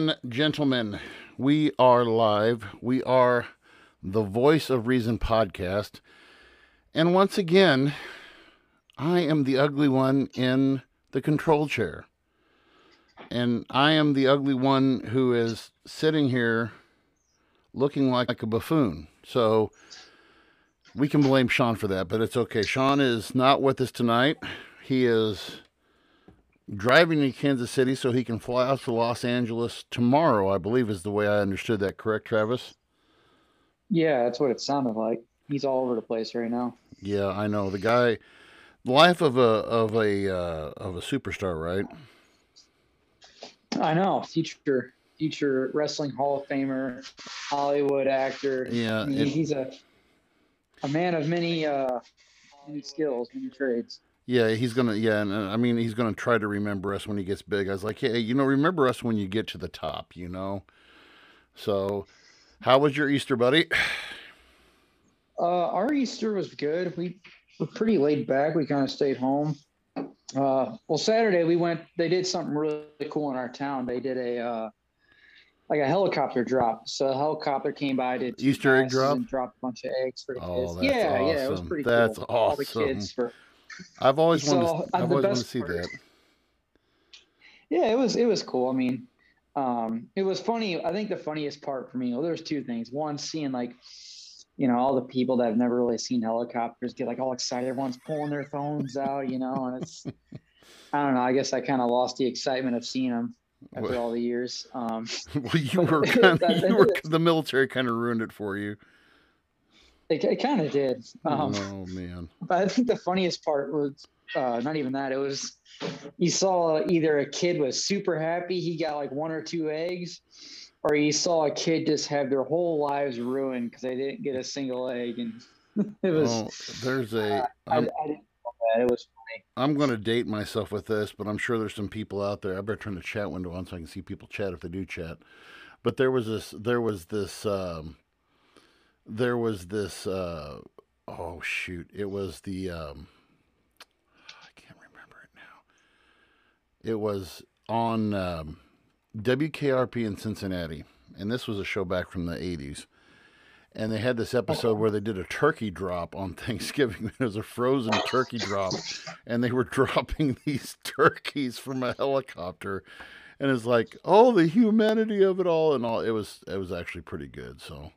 And gentlemen, we are live. We are the Voice of Reason podcast. And once again, I am the ugly one in the control chair. And I am the ugly one who is sitting here looking like a buffoon. So we can blame Sean for that, but it's okay. Sean is not with us tonight. He is driving to Kansas City so he can fly out to Los Angeles tomorrow, I believe is the way I understood that, correct, Travis? Yeah, that's what it sounded like. He's all over the place right now. Yeah, I know. The guy life of a of a uh, of a superstar, right? I know. Future future wrestling Hall of Famer, Hollywood actor. Yeah, mean, it- he's a a man of many uh many skills, many trades. Yeah, he's gonna. Yeah, and uh, I mean, he's gonna try to remember us when he gets big. I was like, hey, you know, remember us when you get to the top, you know. So, how was your Easter, buddy? Uh, our Easter was good. We were pretty laid back. We kind of stayed home. Uh, well, Saturday we went. They did something really cool in our town. They did a uh, like a helicopter drop. So a helicopter came by, did Easter egg drop? and dropped a bunch of eggs for the Oh, kids. that's yeah, yeah, it was awesome. pretty That's cool. All the kids for I've always wanted. So, To, uh, I've always wanted to see part- that. Yeah, it was it was cool. I mean, um, it was funny. I think the funniest part for me, well, there's two things. One, seeing like, you know, all the people that have never really seen helicopters get like all excited. Everyone's pulling their phones out, you know, and it's I don't know. I guess I kind of lost the excitement of seeing them after Well- all the years. Um, Well, you were kind of, you were the military kind of ruined it for you. It, it kind of did. Um, oh man. But I think the funniest part was uh, not even that. It was you saw either a kid was super happy he got like one or two eggs, or you saw a kid just have their whole lives ruined because they didn't get a single egg, and it was. Oh, there's a. I, I I'm, didn't know that. It was funny. I'm going to date myself with this, but I'm sure there's some people out there. I better turn the chat window on so I can see people chat if they do chat. But there was this. There was this. Um, there was this. Uh, oh shoot! It was the. Um, I can't remember it now. It was on um, WKRP in Cincinnati, and this was a show back from the '80s. And they had this episode where they did a turkey drop on Thanksgiving. It was a frozen turkey drop, and they were dropping these turkeys from a helicopter. And it's like, oh, the humanity of it all, and all. It was, it was actually pretty good. So,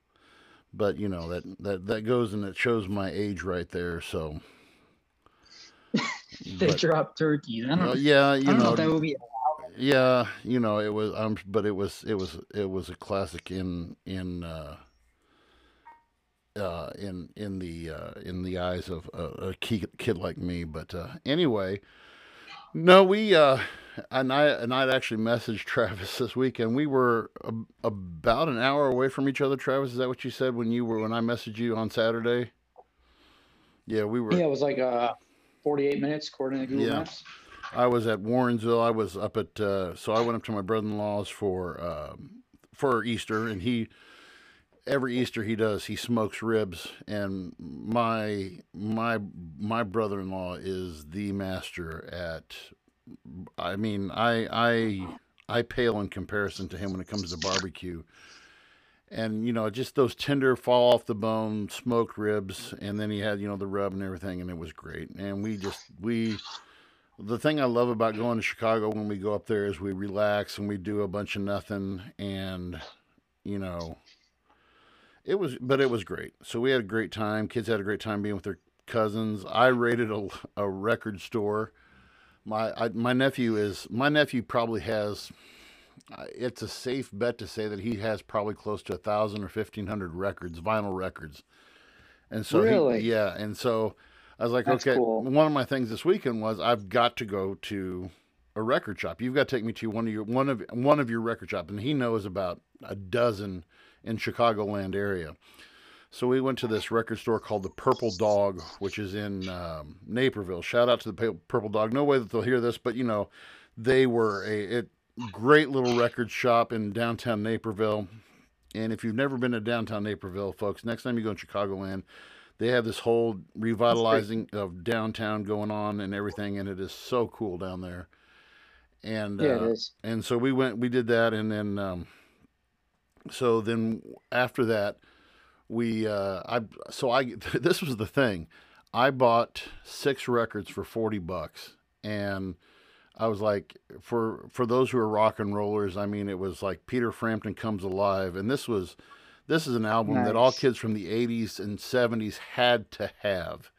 but you know that that that goes and it shows my age right there. So, They but- dropped turkeys. I don't, yeah, you know, know, if that would be. yeah, you know, it was. Um, but it was, it was, it was a classic in in uh, uh, in in the uh, in the eyes of a, a kid, kid like me. But uh, anyway, no, we uh, and I and I'd actually messaged Travis this weekend. We were a, about an hour away from each other. Travis, is that what you said when you were when I messaged you on Saturday? Yeah, we were. Yeah, it was like uh, 48 minutes according to Google Yeah. Maps. I was at Warrensville. I was up at uh, so I went up to my brother-in-law's for um, for Easter, and he every Easter he does he smokes ribs, and my my my brother-in-law is the master at. I mean, I I I pale in comparison to him when it comes to barbecue. And you know, just those tender, fall off the bone, smoked ribs, and then he had you know the rub and everything, and it was great. And we just we the thing I love about going to Chicago when we go up there is we relax and we do a bunch of nothing and you know it was but it was great. So we had a great time. Kids had a great time being with their cousins. I raided a, a record store. My I, my nephew is my nephew probably has uh, it's a safe bet to say that he has probably close to a thousand or fifteen hundred records, vinyl records. And so he- yeah, and so I was like, That's okay. cool. One of my things this weekend was I've got to go to a record shop. You've got to take me to one of your one of one of your record shop, and he knows about a dozen in Chicagoland area. So we went to this record store called the Purple Dog, which is in um, Naperville. Shout out to the Purple Dog. No way that they'll hear this, but you know, they were a it, great little record shop in downtown Naperville. And if you've never been to downtown Naperville, folks, next time you go in Chicagoland, they have this whole revitalizing of downtown going on and everything, and it is so cool down there. and Yeah, uh, it is. and so we went we did that and then um so then after that we uh i so i this was the thing. I bought six records for 40 bucks and i was like for for those who are rock and rollers i mean it was like peter frampton comes alive and this was this is an album that all kids from the 80s and 70s had to have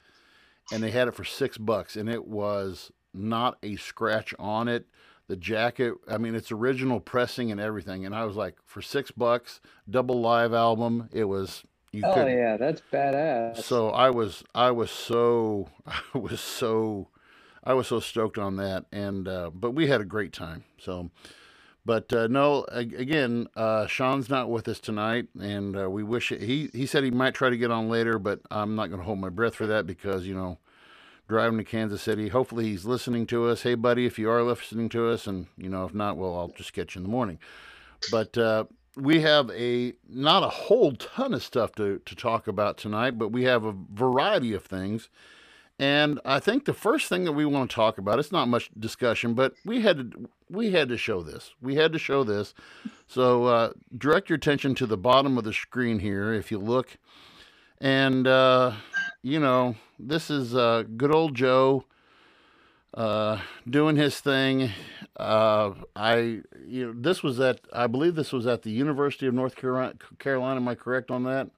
and they had it for six bucks and it was not a scratch on it. The jacket i mean it's original pressing and everything and i was like for six bucks double live album it was you Oh could yeah, that's badass. so i was i was so i was so i was so stoked on that and uh but we had a great time so but uh, no, again, uh, Sean's not with us tonight, and uh, we wish it, he he said he might try to get on later, but I'm not going to hold my breath for that because you know, driving to Kansas City. Hopefully, he's listening to us. Hey, buddy, if you are listening to us, and you know, if not, well, I'll just catch you in the morning. But uh, we have a not a whole ton of stuff to to talk about tonight, but we have a variety of things. And I think the first thing that we want to talk about, it's not much discussion, but we had to we had to show this. We had to show this. So uh, direct your attention to the bottom of the screen here, if you look, and uh, you know this is uh, good old Joe uh, doing his thing. Uh, I you know this was at I believe this was at the University of North Carolina. Carolina am I correct on that?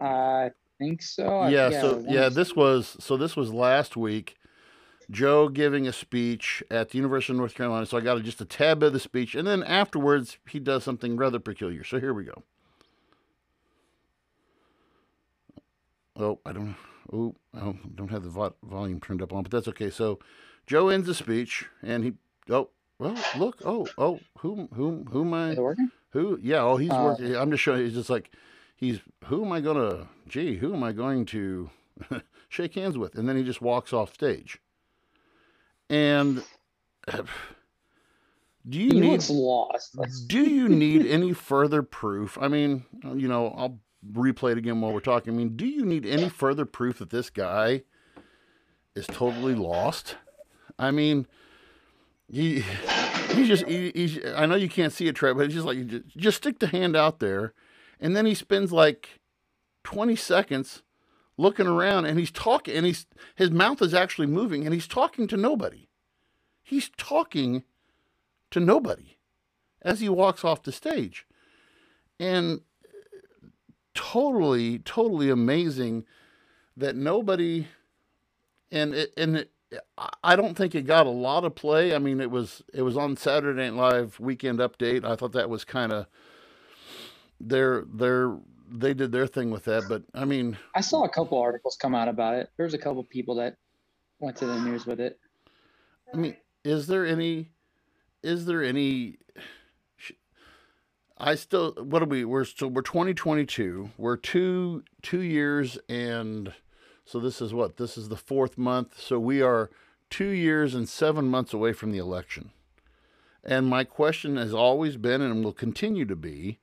I think so. I- yeah, so yeah, this was so this was last week. Joe giving a speech at the University of North Carolina. So I got just a tab of the speech, and then afterwards he does something rather peculiar. So here we go. Oh, I don't. Oh, I don't have the vo- volume turned up on, but that's okay. So Joe ends the speech, and he. Oh, well, look. Oh, oh, who, who, who am I? Is it working? Who? Yeah. Oh, he's Uh, working. I'm just showing. He's just like, he's. Who am I gonna? Gee, who am I going to shake hands with? And then he just walks off stage. And do you He need? looks lost. Do you need any further proof? I mean, you know, I'll replay it again while we're talking. I mean, do you need any further proof that this guy is totally lost? I mean, he he just he, he's, I know you can't see it, Trey, but it's just like you just, just stick the hand out there, and then he spends like twenty seconds looking around, and he's talking, and he's his mouth is actually moving, and he's talking to nobody. He's talking to nobody as he walks off the stage. And totally, totally amazing that nobody, and it, and it, I don't think it got a lot of play. I mean, it was it was on Saturday Night Live Weekend Update. I thought that was kind of their their they did their thing with that. But I mean, I saw a couple articles come out about it. There's a couple people that went to the news with it. I mean, is there any? Is there any? I still. What are we? We're still. We're 2022. We're two two years and so this is what this is the fourth month. So we are two years and seven months away from the election. And my question has always been and will continue to be: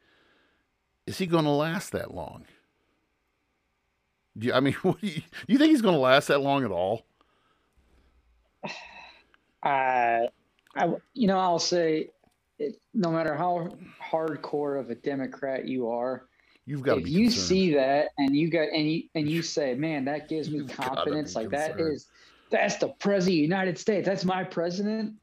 Is he going to last that long? Do you, I mean, do you, you think he's going to last that long at all? I, uh, I, you know, I'll say, it, no matter how hardcore of a Democrat you are, You've got to if you concerned. see that and you got and you and you say, man, that gives me You've confidence. Like that concerned. is, that's the president of the United States. That's my president.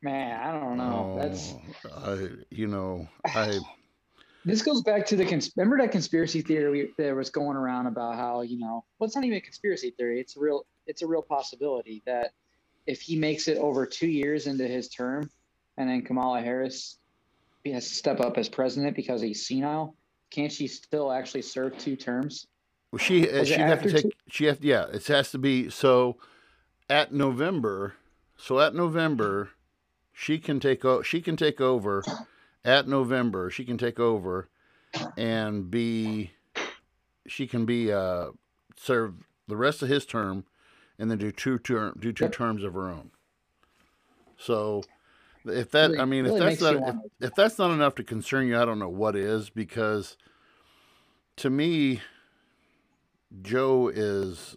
Man, I don't know. That's Oh, I, you know, I, this goes back to the cons- remember that conspiracy theory that was going around about how you know well it's not even a conspiracy theory it's a real it's a real possibility that if he makes it over two years into his term and then kamala harris has to step up as president because he's senile. Can't she still actually serve two terms? Well, she, uh, she'd have to take, she have, yeah, it has to be, so at November, so at November, she can take, o- she can take over. At November, she can take over and be, she can be, uh, serve the rest of his term and then do two term, do two terms of her own. So if that, Really- I mean, really if that's not, if, if that's not enough to concern you, I don't know what is because to me, Joe is.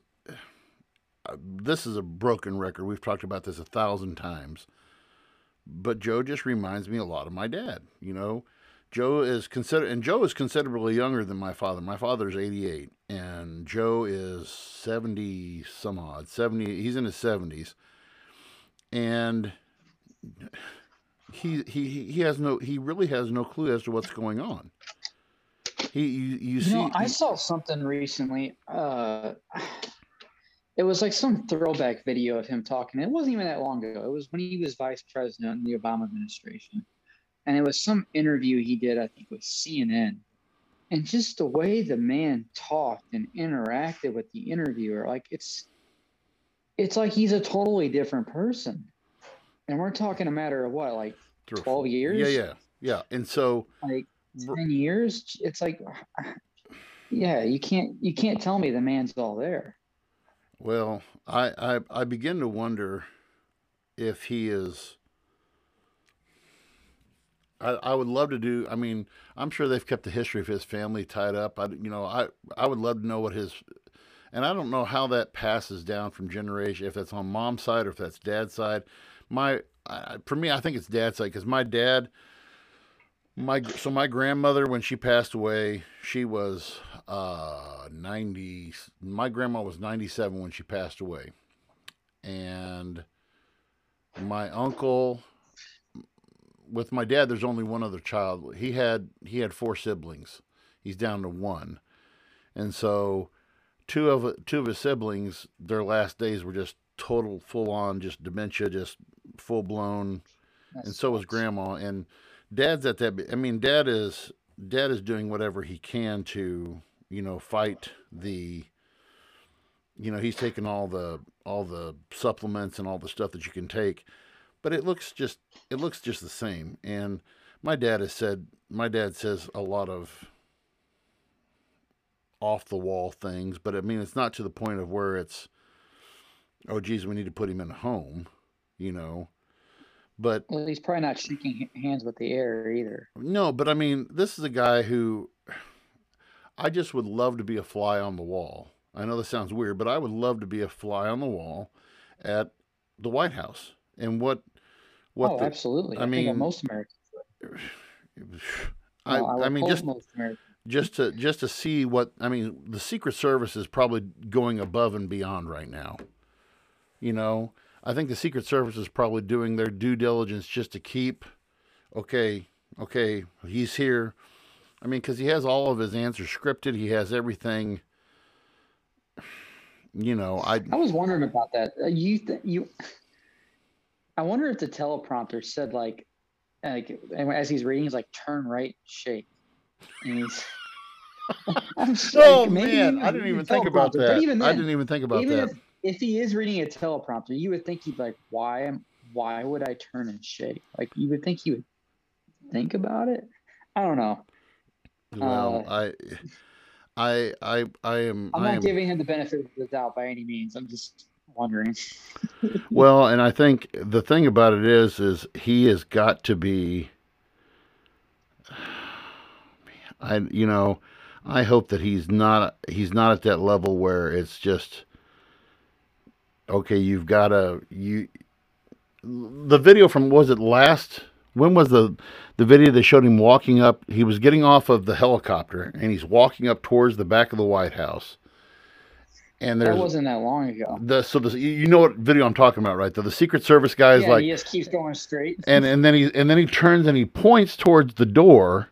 Uh, this is a broken record. We've talked about this a thousand times, but Joe just reminds me a lot of my dad. You know, Joe is consider and Joe is considerably younger than my father. My father's 88 and Joe is 70 some odd. 70 he's in his 70s. And he he he has no he really has no clue as to what's going on. He you, you, You see know, I saw something recently. Uh, it was like some throwback video of him talking. It wasn't even that long ago. It was when he was vice president in the Obama administration. And it was some interview he did, I think, with CNN. And just the way the man talked and interacted with the interviewer, like it's it's like he's a totally different person. And we're talking a matter of what, like 12 years? Yeah, yeah. Yeah. And so like 10 years it's like yeah you can't you can't tell me the man's all there Well, I, I I begin to wonder if he is. I, I would love to do. I mean, I'm sure they've kept the history of his family tied up. I you know I I would love to know what his, and I don't know how that passes down from generation. If that's on mom's side or if that's dad's side. My I, for me, I think it's dad's side because my dad. My so my grandmother when she passed away, she was uh 90 my grandma was 97 when she passed away. And my uncle with my dad there's only one other child. He had he had four siblings. He's down to one. And so two of two of his siblings their last days were just total full on just dementia just full blown and so was grandma and dad's at that i mean dad is dad is doing whatever he can to you know fight the you know he's taking all the all the supplements and all the stuff that you can take but it looks just it looks just the same and my dad has said my dad says a lot of off the wall things but i mean it's not to the point of where it's oh geez we need to put him in a home you know but well he's probably not shaking hands with the air either no, but I mean, this is a guy who I just would love to be a fly on the wall. I know this sounds weird, but I would love to be a fly on the wall at the White House. And what what oh the, absolutely I i, mean, most americans I, well, I would mean just most americans just to just to see what I mean, the Secret Service is probably going above and beyond right now. You know, I think the Secret Service is probably doing their due diligence just to keep, okay, okay, he's here. I mean, because he has all of his answers scripted. He has everything. You know, I i was wondering about that Uh, you th- you i wonder if the teleprompter said like like and as he's reading he's like turn right shake and he's I'm just oh like, man, I didn't even think about teleprompter, but that. even I didn't even think about that. if if he is reading a teleprompter, you would think he'd like, why am why would I turn and shake? Like you would think he would think about it. I don't know. well, uh, I, I, I, I am. I'm not am giving him the benefit of the doubt by any means. I'm just wondering. Well, and I think the thing about it is, is he has got to be. I, you know, I hope that he's not. He's not at that level where it's just. Okay, you've got to you. The video from was it last? When was the the video they showed him walking up? He was getting off of the helicopter and he's walking up towards the back of the White House. And That there's wasn't that long ago. the so the, you you know what video I'm talking about, right? The, the Secret Service guy is yeah, like, he just keeps going straight. and and then he and then he turns and he points towards the door,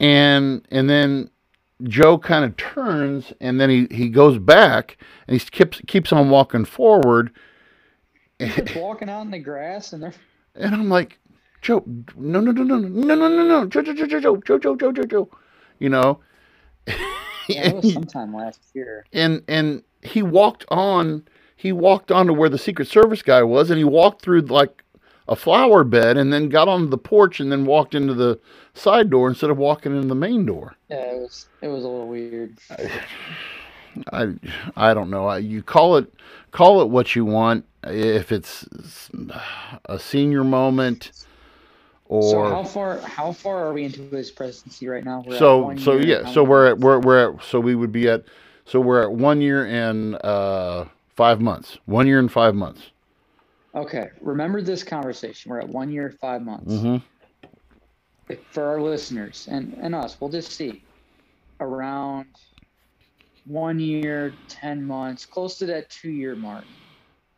and and then Joe kind of turns and then he he goes back and he keeps keeps on walking forward, Just walking out in the grass and they're and I'm like, Joe, no no no no no no no no no Joe Joe Joe Joe Joe Joe Joe Joe Joe Joe, you know. yeah, it was sometime last year. and and he walked on he walked on to where the secret service guy was and he walked through like a flower bed and then got on the porch and then walked into the side door instead of walking in the main door Yeah, it was it was a little weird. i i don't know I, you call it call it what you want if it's a senior moment or so how far how far are we into his presidency right now? We're so so yeah how so we're at we're, we're at so we would be at So we're at one year and uh, five months. One year and five months. Okay. Remember this conversation. We're at one year, five months. Mm-hmm. If- For our listeners and, and us, we'll just see around one year, 10 months, close to that two year mark.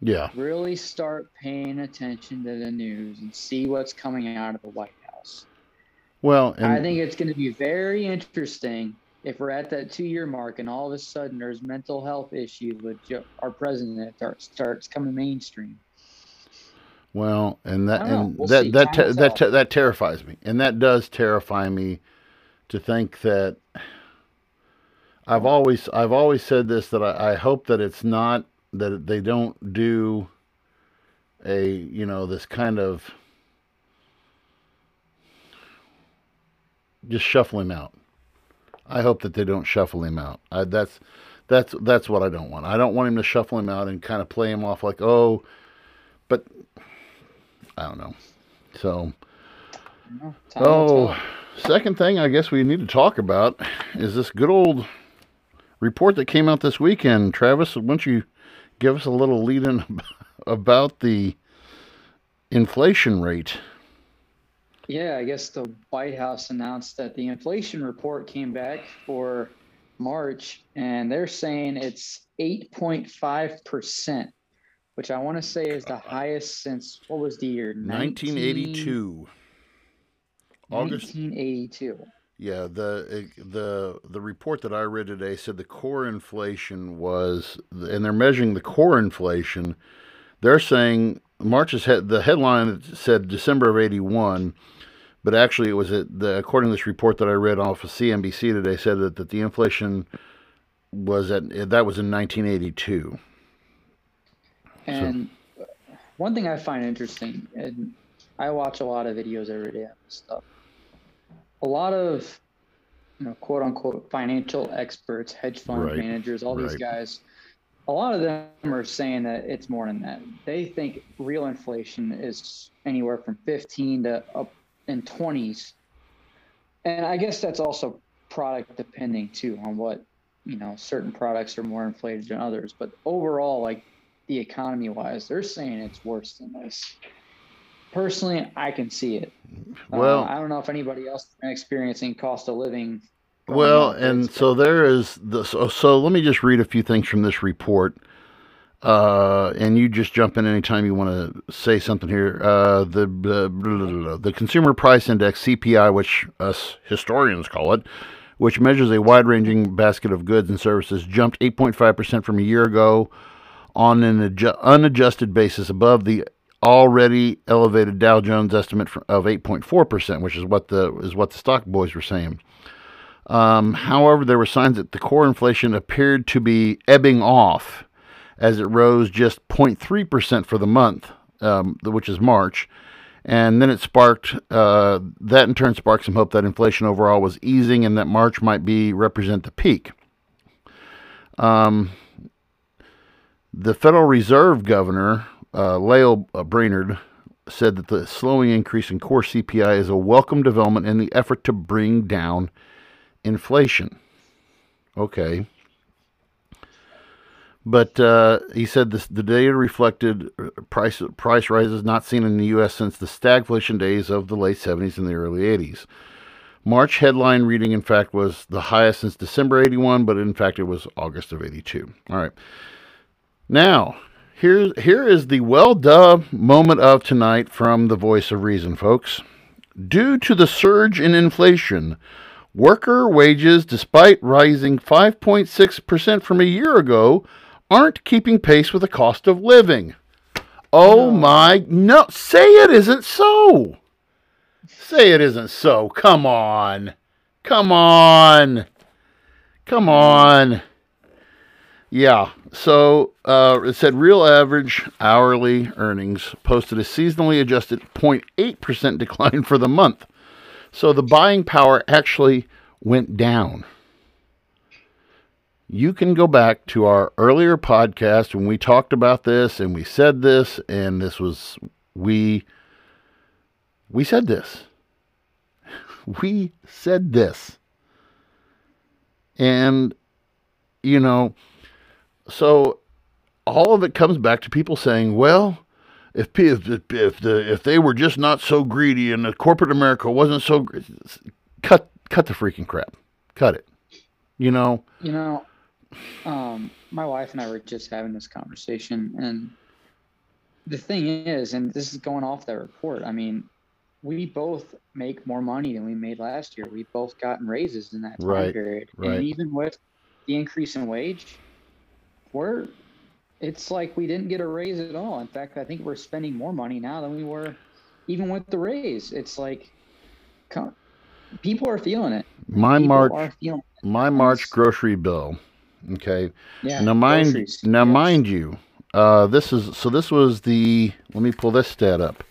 Yeah. Really start paying attention to the news and see what's coming out of the White House. Well, and I think it's going to be very interesting if we're at that two year mark and all of a sudden there's mental health issues with our president start, starts coming mainstream. Well, and that I don't know. and We'll that that Time te- will that tell. te- that terrifies me, and that does terrify me to think that I've always I've always said this that I, I hope that it's not that they don't do a you know this kind of just shuffle him out. I hope that they don't shuffle him out. I, that's that's that's what I don't want. I don't want him to shuffle him out and kind of play him off like oh, but I don't know. So, know, oh, second thing I guess we need to talk about is this good old report that came out this weekend. Travis, why don't you give us a little lead in about the inflation rate? Yeah, I guess the White House announced that the inflation report came back for March, and they're saying it's 8.5%, which I want to say is the highest since what was the year? 1982. August 1982. Yeah, the the the report that I read today said the core inflation was, and they're measuring the core inflation. They're saying March's head, the headline said December of '81, but actually it was at the according to this report that I read off of CNBC today said that, that the inflation was at that was in 1982. And one thing I find interesting, and I watch a lot of videos every day on this stuff. A lot of, you know, quote unquote financial experts, hedge fund Right, managers, all these guys, a lot of them are saying that it's more than that. They think real inflation is anywhere from 15 to up in 20s. And I guess that's also product depending too on what, you know, certain products are more inflated than others. But overall, like the economy wise, they're saying it's worse than this. Personally, I can see it. Well, uh, I don't know if anybody else is experiencing cost of living. Well, and so there is the so, so let me just read a few things from this report. Uh, and you just jump in anytime you want to say something here. Uh, the blah, blah, blah, the Consumer Price Index (CPI), which us historians call it, which measures a wide-ranging basket of goods and services, jumped 8.5 percent from a year ago, on an adju- unadjusted basis, above the already elevated Dow Jones estimate of 8.4 percent, which is what the is what the stock boys were saying. Um, however, there were signs that the core inflation appeared to be ebbing off as it rose just 0.3% for the month, um, which is March. And then it sparked, uh, that in turn sparked some hope that inflation overall was easing and that March might be represent the peak. Um, the Federal Reserve Governor, uh, Lael uh, Brainard, said that the slowing increase in core CPI is a welcome development in the effort to bring down inflation. Okay. But uh, he said this, the data reflected uh, price price rises not seen in the U.S. since the stagflation days of the late 70s and the early 80s. March headline reading, in fact, was the highest since December 81, but in fact, it was August of 82. All right. Now, here, here is the well duh moment of tonight from the voice of reason, folks. Due to the surge in inflation, worker wages, despite rising 5.6% from a year ago, aren't keeping pace with the cost of living. Oh No. my, no, say it isn't so. Say it isn't so. Come on. Come on. Come on. Yeah. So uh, it said real average hourly earnings posted a seasonally adjusted 0.8% decline for the month. So the buying power actually went down. You can go back to our earlier podcast when we talked about this and we said this and this was we we said this. We said this. And you know, so all of it comes back to people saying, well, if if if the if they were just not so greedy and the corporate America wasn't so gr- cut cut the freaking crap, cut it. You know. You know, um, my wife and I were just having this conversation, and the thing is, and this is going off that report. I mean, we both make more money than we made last year. We've both gotten raises in that time Right, period, right. and even with the increase in wage, we're it's like we didn't get a raise at all. In fact, I think we're spending more money now than we were even with the raise. It's like co- people are feeling it. My People March are feeling it. my March grocery bill. Okay. Yeah. now mind groceries, now yes. mind you, uh, this is so this was the let me pull this stat up.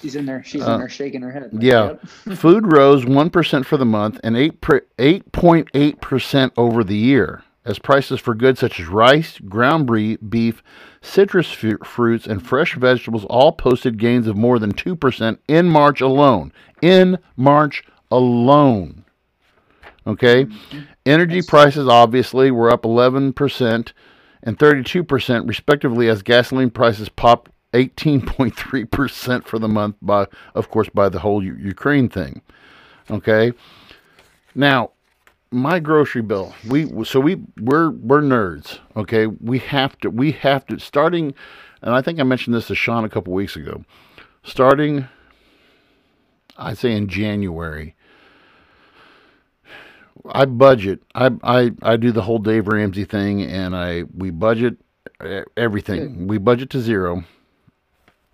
She's in there. She's Uh, in there shaking her head. yeah. Food rose one percent for the month and eight eight point eight percent over the year, as prices for goods such as rice, ground beef, citrus fruits, and fresh vegetables all posted gains of more than two percent in March alone. In March alone. Okay, mm-hmm. energy prices obviously were up eleven percent and thirty-two percent respectively, as gasoline prices popped. 18.3% for the month by of course by the whole U- Ukraine thing. Okay? Now, my grocery bill. We so we we're we're nerds, okay? We have to we have to starting and I think I mentioned this to Sean a couple weeks ago. Starting I'd say in January I budget. I, I I do the whole Dave Ramsey thing, and I we budget everything. We budget to zero,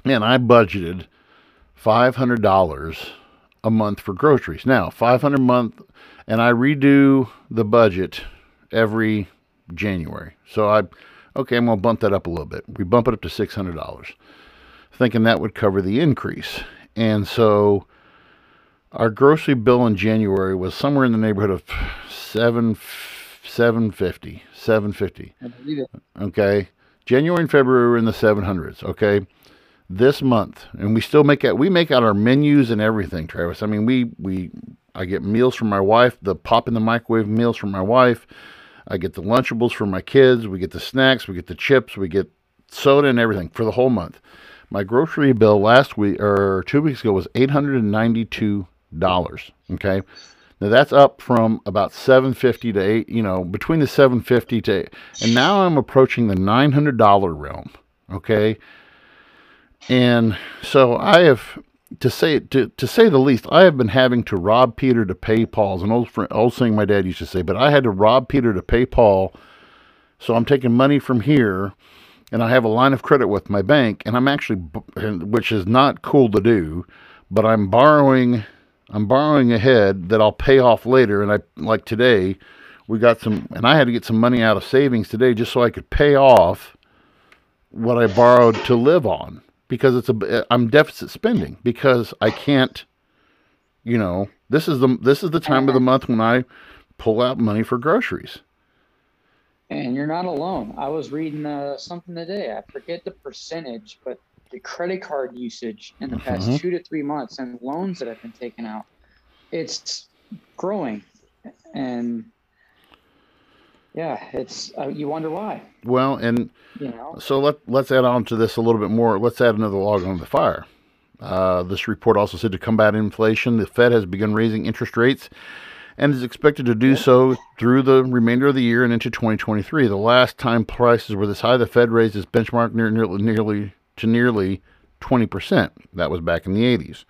and I budgeted five hundred dollars a month for groceries. Now five hundred month, and I redo the budget every January. So I okay, I'm gonna bump that up a little bit. We bump it up to six hundred dollars, thinking that would cover the increase, and so our grocery bill in January was somewhere in the neighborhood of seven seven fifty seven fifty. I believe. Okay, January and February were in the seven hundreds. Okay, this month, and we still make out we make out our menus and everything, Travis. I mean, we we I get meals from my wife, the pop in the microwave meals from my wife. I get the Lunchables for my kids. We get the snacks. We get the chips. We get soda and everything for the whole month. My grocery bill last week or two weeks ago was eight hundred and ninety-two dollars. Okay, now that's up from about seven fifty to eight. You know, between the seven fifty to, eight, and now I'm approaching the nine hundred dollar realm. Okay, and so I have to say to to say the least, I have been having to rob Peter to pay Paul. It's an old friend, old saying my dad used to say, but I had to rob Peter to pay Paul. So I'm taking money from here, and I have a line of credit with my bank, and I'm actually, which is not cool to do, but I'm borrowing, I'm borrowing ahead that I'll pay off later. And I like today, we got some, and I had to get some money out of savings today just so I could pay off what I borrowed to live on because it's a I'm deficit spending because I can't you know this is the this is the time of the month when I pull out money for groceries. And you're not alone. I was reading uh, something today. I forget the percentage, but the credit card usage in the past Mhm. two to three months and loans that have been taken out, it's growing. And yeah, it's uh, you wonder why. Well, and You know, so let let's add on to this a little bit more. Let's add another log on the fire. Uh, this report also said to combat inflation, the Fed has begun raising interest rates and is expected to do so through the remainder of the year and into 2023. The last time prices were this high, the Fed raised its benchmark near, nearly, nearly to nearly 20%. That was back in the 80s.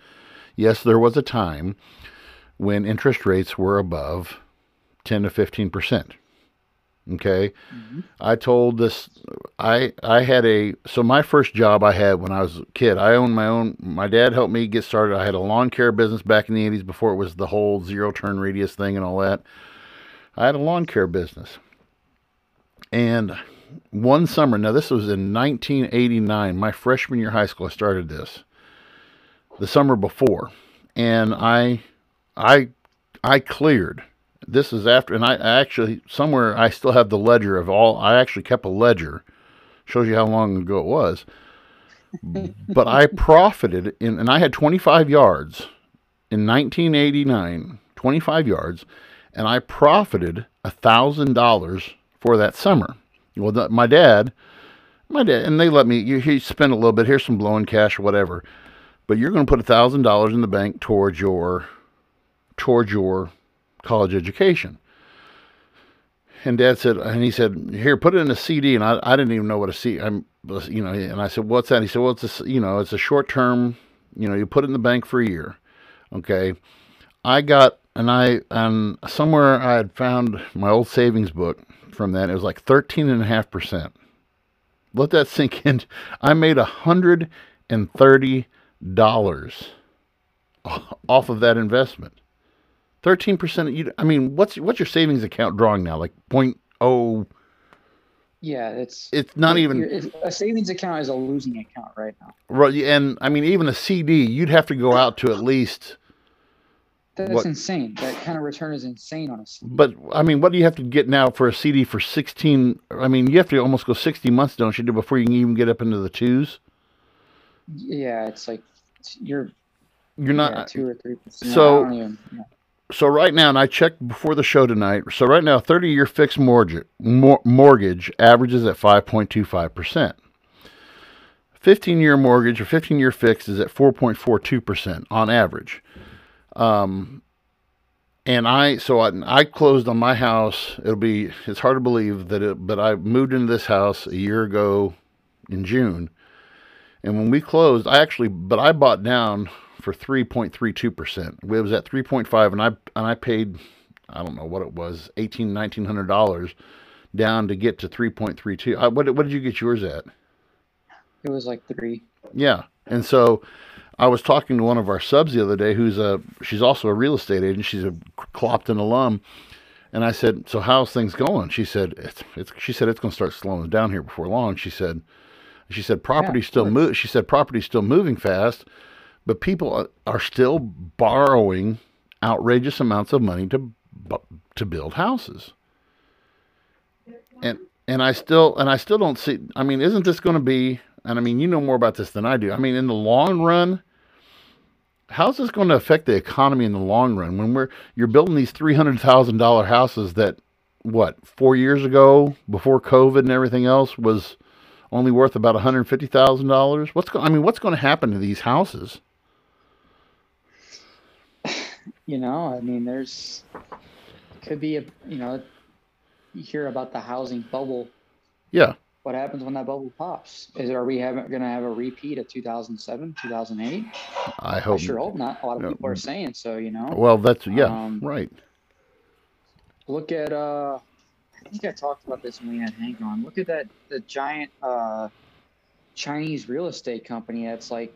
Yes, there was a time when interest rates were above 10 to 15%. Okay? Mm-hmm. I told this I I had a so my first job I had when I was a kid. I owned my own. My dad helped me get started. I had a lawn care business back in the '80s before it was the whole zero turn radius thing and all that. I had a lawn care business, and one summer. Now this was in 1989, my freshman year of high school. I started this the summer before, and I I I cleared. This is after, and I I actually somewhere I still have the ledger of all. I actually kept a ledger shows you how long ago it was. but I profited in, and I had 25 yards in 1989, 25 yards, and I profited a thousand dollars for that summer. Well, the, my dad, my dad, and they let me. You, you spend a little bit. Here's some blowing cash or whatever, but you're going to put a thousand dollars in the bank towards your towards your college education. And Dad said, and he said, here, put it in a CD. And I, I didn't even know what a CD. I'm, you know, and I said, what's that? He said, well, it's a, you know, it's a short term. You know, you put it in the bank for a year. Okay. I got, and I, and somewhere I had found my old savings book from that. It was like 13 and a half percent. Let that sink in. I made a hundred and thirty dollars off of that investment. Thirteen percent. You, I mean, what's what's your savings account drawing now? Like point oh. Yeah, it's it's not even it's, a savings account is a losing account right now. Right, and I mean, even a CD, you'd have to go out to at least. That's what, insane. That kind of return is insane on a CD. But I mean, what do you have to get now for a CD for sixteen? I mean, you have to almost go sixty months, don't you, before you can even get up into the twos? Yeah, it's like you're. You're not yeah, two or three. So. Even, yeah so right now, and I checked before the show tonight. So right now, 30 year fixed mortgage mortgage averages at 5.25 percent. 15 year mortgage or 15 year fixed is at 4.42 percent on average. Um, and I so I, I closed on my house. It'll be it's hard to believe that it, but I moved into this house a year ago in June. And when we closed, I actually, but I bought down for 3.32%. It was at 3.5 and I and I paid I don't know what it was, 18 1900 dollars down to get to 3.32. I, uh, what what did you get yours at? It was like 3. Yeah. And so I was talking to one of our subs the other day who's a she's also a real estate agent. She's a Clopton alum. And I said, "So how's things going?" She said, "It's, it's she said it's going to start slowing down here before long." She said, "She said property yeah, still move. She said property's still moving fast, but people are still borrowing outrageous amounts of money to to build houses. And and I still and I still don't see I mean isn't this going to be and I mean you know more about this than I do. I mean in the long run how's this going to affect the economy in the long run when we're you're building these $300,000 houses that what 4 years ago before covid and everything else was only worth about $150,000? What's go- I mean what's going to happen to these houses? you know, I mean, there's could be a you know, you hear about the housing bubble. Yeah. What happens when that bubble pops? Is are we having going to have a repeat of 2007, 2008? I hope. I sure hope not. A lot of no. people are saying so. You know. Well, that's yeah, um, right. Look at uh, I think I talked about this when we had Hank on. Look at that the giant uh Chinese real estate company that's like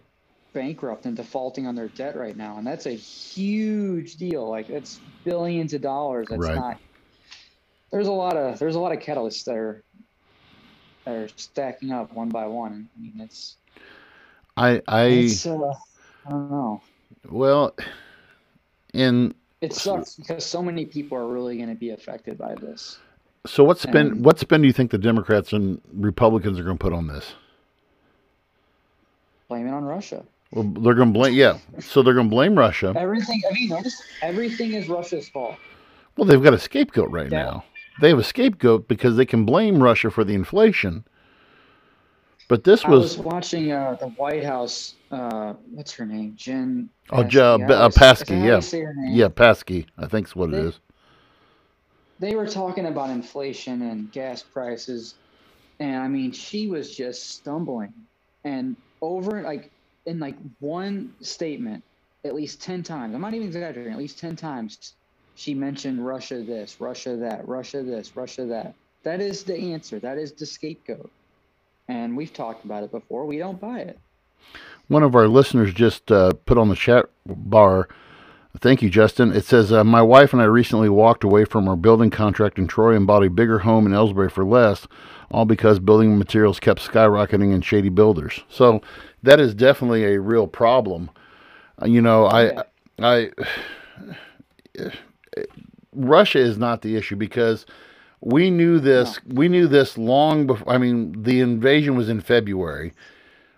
bankrupt and defaulting on their debt right now, and that's a huge deal. Like it's billions of dollars. That's right. not. There's a lot of there's a lot of catalysts that are that are stacking up one by one. I mean, it's. I I. It's, uh, I don't know. Well, and It sucks because so many people are really going to be affected by this. So what spin? And, what spin do you think the Democrats and Republicans are going to put on this? Blame it on Russia. Well, they're going to blame. Yeah, so they're going to blame Russia. Everything. Have you noticed? Everything is Russia's fault. Well, they've got a scapegoat right yeah. now. They have a scapegoat because they can blame Russia for the inflation. But this was, I was watching uh, the White House. Uh, what's her name? Jen. Oh, Jen uh, Psaki. Yeah, yeah, Psaki. I think's what they, it is. They were talking about inflation and gas prices, and I mean, she was just stumbling, and over like in like one statement at least 10 times. I'm not even exaggerating, at least 10 times she mentioned Russia this, Russia that, Russia this, Russia that. That is the answer. That is the scapegoat. And we've talked about it before. We don't buy it. One of our listeners just uh, put on the chat bar. Thank you, Justin. It says, uh, My wife and I recently walked away from our building contract in Troy and bought a bigger home in Elsberry for less, all because building materials kept skyrocketing and shady builders. So that is definitely a real problem. Uh, you know, I, I, Russia is not the issue because we knew this. No. We knew this long before. I mean, the invasion was in February.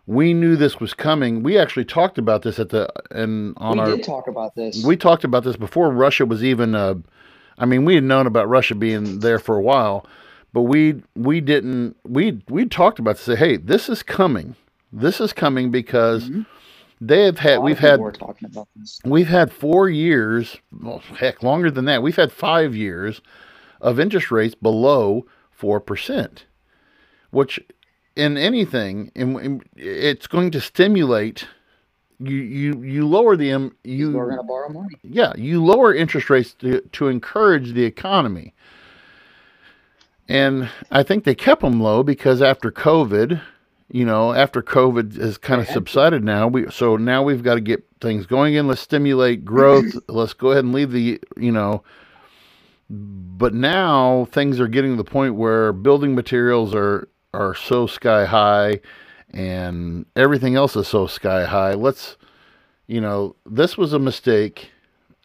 We knew this was coming. We actually talked about this at the and on we our. We did talk about this. We talked about this before Russia was even. Uh, I mean, we had known about Russia being there for a while, but we we didn't we we talked about to say, hey, this is coming. This is coming because they have had we've had talking about this. we've had four years, well, heck, longer than that. We've had five years of interest rates below four percent, which in anything, in, in- it's going to stimulate. You you you lower the um, you We're going to borrow money. yeah, you lower interest rates to, to encourage the economy. And I think they kept them low because after COVID, you know, after COVID has kind of They had to. subsided now, we so now we've got to get things going in. Let's stimulate growth. Let's go ahead and leave the, you know, but now things are getting to the point where building materials are are so sky high and everything else is so sky high. Let's you know, this was a mistake.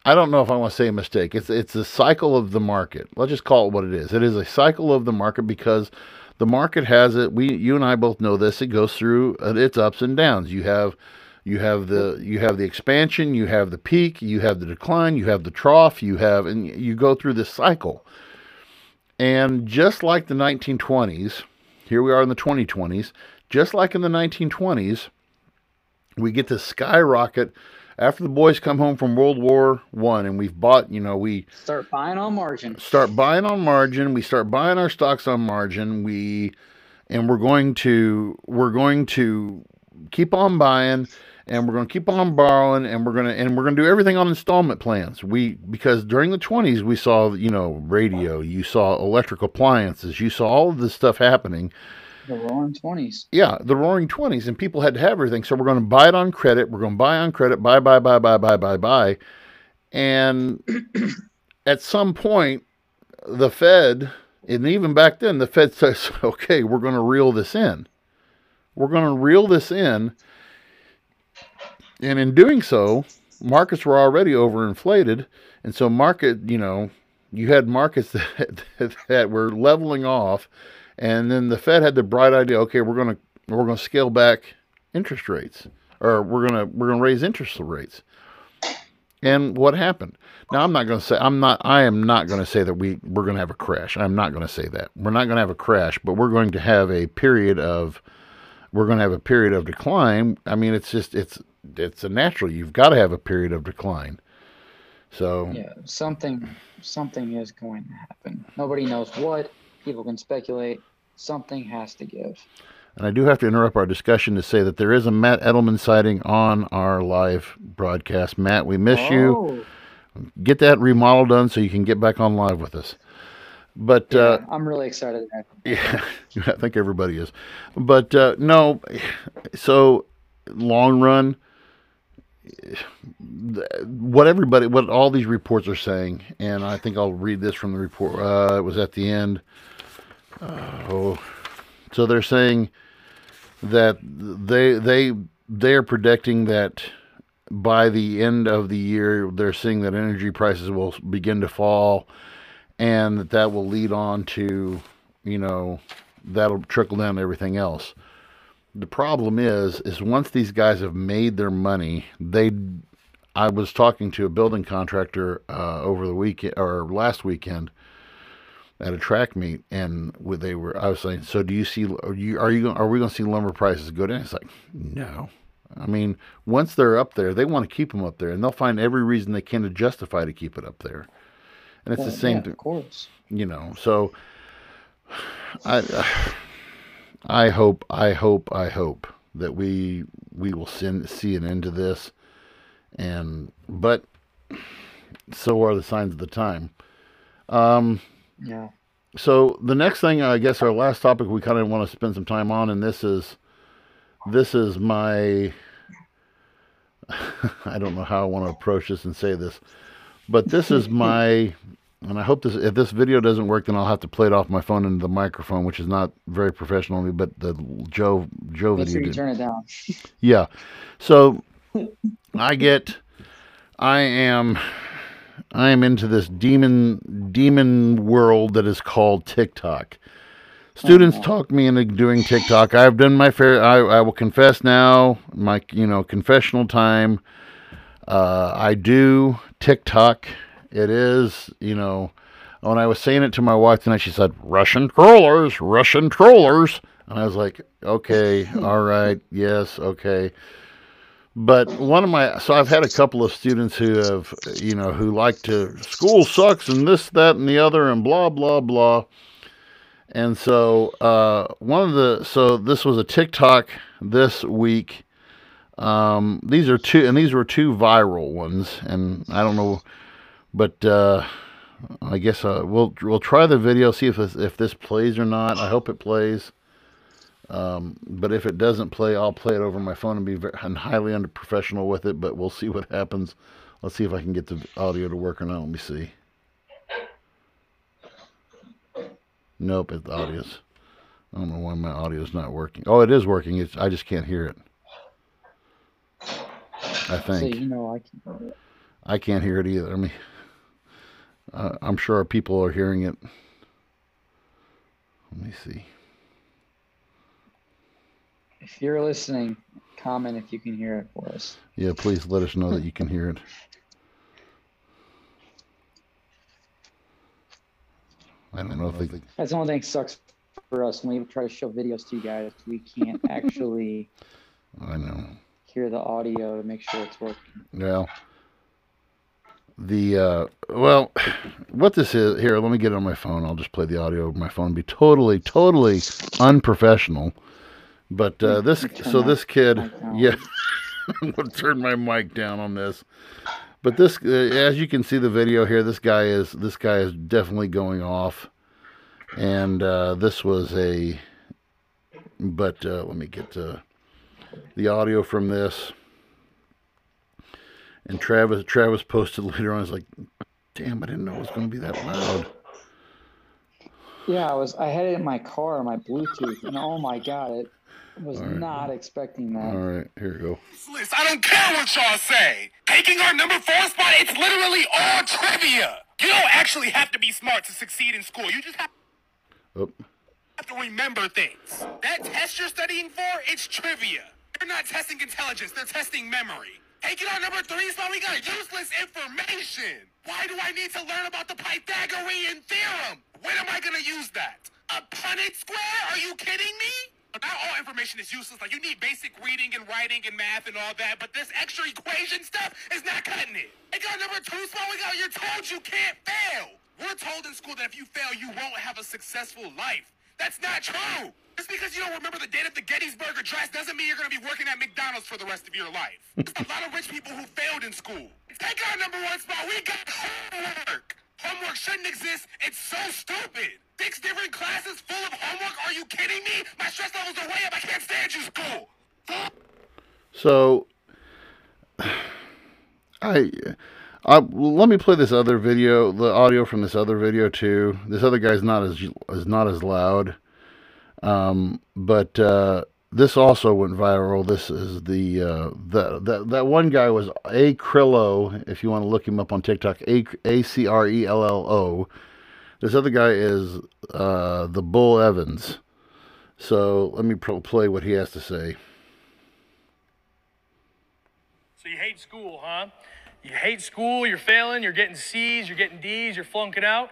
I don't know if I want to say a mistake. It's it's a cycle of the market. Let's just call it what it is. It is a cycle of the market because the market has it. We you and I both know this. It goes through uh, its ups and downs. You have you have the you have the expansion, you have the peak, you have the decline, you have the trough, you have and you go through this cycle. And just like the 1920s, here we are in the 2020s, just like in the 1920s, we get to skyrocket after the boys come home from World War One, and we've bought. You know, we Start buying on margin. start buying on margin. We start buying our stocks on margin. We and we're going to we're going to keep on buying and we're going to keep on borrowing and we're going to and we're going to do everything on installment plans. We because during the 20s we saw, you know, radio, you saw electric appliances, you saw all of this stuff happening The roaring 20s. yeah, the roaring 20s, and people had to have everything. So we're going to buy it on credit. We're going to buy on credit, buy, buy, buy, buy, buy, buy, buy. And at some point, the Fed, and even back then, the Fed says, okay, we're going to reel this in. We're going to reel this in. And in doing so, markets were already overinflated. And so, market, you know, you had markets that, that, that were leveling off and then the Fed had the bright idea, okay, we're going to we're going to scale back interest rates or we're going to we're going to raise interest rates. And what happened? Now I'm not going to say I'm not I am not going to say that we we're going to have a crash. I'm not going to say that. We're not going to have a crash, but we're going to have a period of we're going to have a period of decline. I mean, it's just it's it's a natural. You've got to have a period of decline. So Yeah, something something is going to happen. Nobody knows what. People can speculate. Something has to give. And I do have to interrupt our discussion to say that there is a Matt Edelman sighting on our live broadcast. Matt, we miss you. Oh, Get that remodel done so you can get back on live with us. But yeah, uh, I'm really excited. Yeah, I think everybody is. But uh, no, so long run, what everybody, what all these reports are saying, and I think I'll read this from the report. Uh, it was at the end. Oh, so they're saying that they they they are predicting that by the end of the year, they're seeing that energy prices will begin to fall, and that that will lead on to, you know, that'll trickle down to everything else. The problem is, is once these guys have made their money, they. I was talking to a building contractor uh, over the weekend or last weekend at a track meet, and they were. I was saying, so do you see? Are you are you are we going to see lumber prices go down? It's like no. I mean, once they're up there, they want to keep them up there, and they'll find every reason they can to justify to keep it up there. And it's well, the same yeah, thing of course. you know so i i hope i hope i hope that we we will send, see an end to this and but so are the signs of the time um Yeah. so the next thing i guess our last topic we kind of want to spend some time on and this is this is my i don't know how i want to approach this and say this but this is my and I hope this if this video doesn't work, then I'll have to play it off my phone into the microphone, which is not very professional of me. But the Joe Joe Make sure video you did. turn it down. Yeah. So I get I am I am into this demon demon world that is called TikTok. Students Oh. talk me into doing TikTok. I've done my fair I, I will confess now, my you know, confessional time. Uh, I do TikTok. It is, you know, when I was saying it to my wife tonight, she said, Russian trollers, Russian trollers. And I was like, okay, all right, yes, okay. But one of my, so I've had a couple of students who have, you know, who like to, school sucks and this, that, and the other, and blah, blah, blah. And so uh, one of the, so this was a TikTok this week. Um, these are two, and these were two viral ones. And I don't know, but uh, I guess uh, we'll we'll try the video, see if this, if this plays or not. I hope it plays. Um, but if it doesn't play, I'll play it over my phone and be very, and highly unprofessional with it. But we'll see what happens. Let's see if I can get the audio to work or not. Let me see. Nope, it, the audio's. I don't know why my audio's not working. Oh, it is working. It's I just can't hear it. I think. So you know I can. I can't hear it either. I mean, uh, I'm sure people are hearing it. Let me see. If you're listening, comment if you can hear it for us. Yeah, please let us know that you can hear it. I don't know if they. That's the only thing that sucks for us when we try to show videos to you guys. We can't actually I know. hear the audio to make sure it's working. Well, the uh, well, what this is here. Let me get it on my phone. I'll just play the audio of my phone. Be totally, totally unprofessional. But uh, this, so this kid, yeah, I'm gonna turn my mic down on this. But this, uh, as you can see the video here, this guy is this guy is definitely going off, and uh, this was a. But uh, let me get to the audio from this. And Travis Travis posted later on. I was like, "Damn, I didn't know it was going to be that loud." Yeah, I was. I had it in my car, my Bluetooth, and oh my god, it was All right. not expecting that. All right, here we go. useless. I don't care what y'all say. Taking our number four spot, it's literally all trivia. You don't actually have to be smart to succeed in school. You just have Oh, have to remember things. That test you're studying for, it's trivia. They're not testing intelligence, they're testing memory. Taking our number three spot, we got useless information. Why do I need to learn about the Pythagorean theorem? When am I gonna use that? A Punnett square? Are you kidding me? Not all information is useless. Like you need basic reading and writing and math and all that, but this extra equation stuff is not cutting it. Take our number two spot, we got you're told you can't fail. We're told in school that if you fail, you won't have a successful life. That's not true. Just because you don't remember the date of the Gettysburg Address doesn't mean you're to be working at McDonald's for the rest of your life. There's a lot of rich people who failed in school. Take our number one spot. We got homework. Homework shouldn't exist. It's so stupid. Six different classes full of homework. Are you kidding me? My stress levels are way up. I can't stand school. so I, I let me play this other video, the audio from this other video too. This other guy's not as is not as loud, um, but uh, this also went viral. This is the uh, the that that one guy was a Crillo. If you want to look him up on TikTok, a a c r e l l o. This other guy is uh, the Bull Evans. So let me pro- play what he has to say. So you hate school, huh? You hate school, you're failing, you're getting C's, you're getting D's, you're flunking out.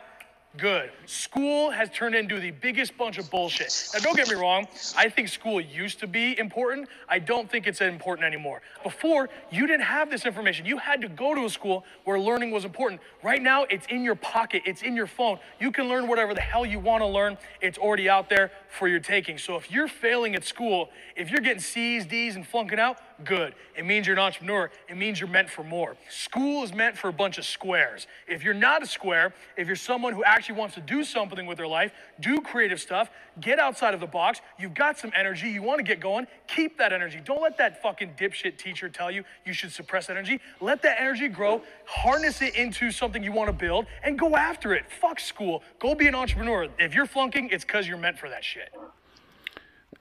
Good. School has turned into the biggest bunch of bullshit. Now, don't get me wrong, I think school used to be important. I don't think it's important anymore. Before, you didn't have this information. You had to go to a school where learning was important. Right now, it's in your pocket, it's in your phone. You can learn whatever the hell you want to learn, it's already out there for your taking. So if you're failing at school, if you're getting C's, D's, and flunking out, good. It means you're an entrepreneur. It means you're meant for more. School is meant for a bunch of squares. If you're not a square, if you're someone who actually wants to do something with their life, do creative stuff, get outside of the box, you've got some energy, you want to get going, keep that energy. Don't let that fucking dipshit teacher tell you you should suppress energy. Let that energy grow, harness it into something you want to build, and go after it. Fuck school. Go be an entrepreneur. If you're flunking, it's because you're meant for that shit.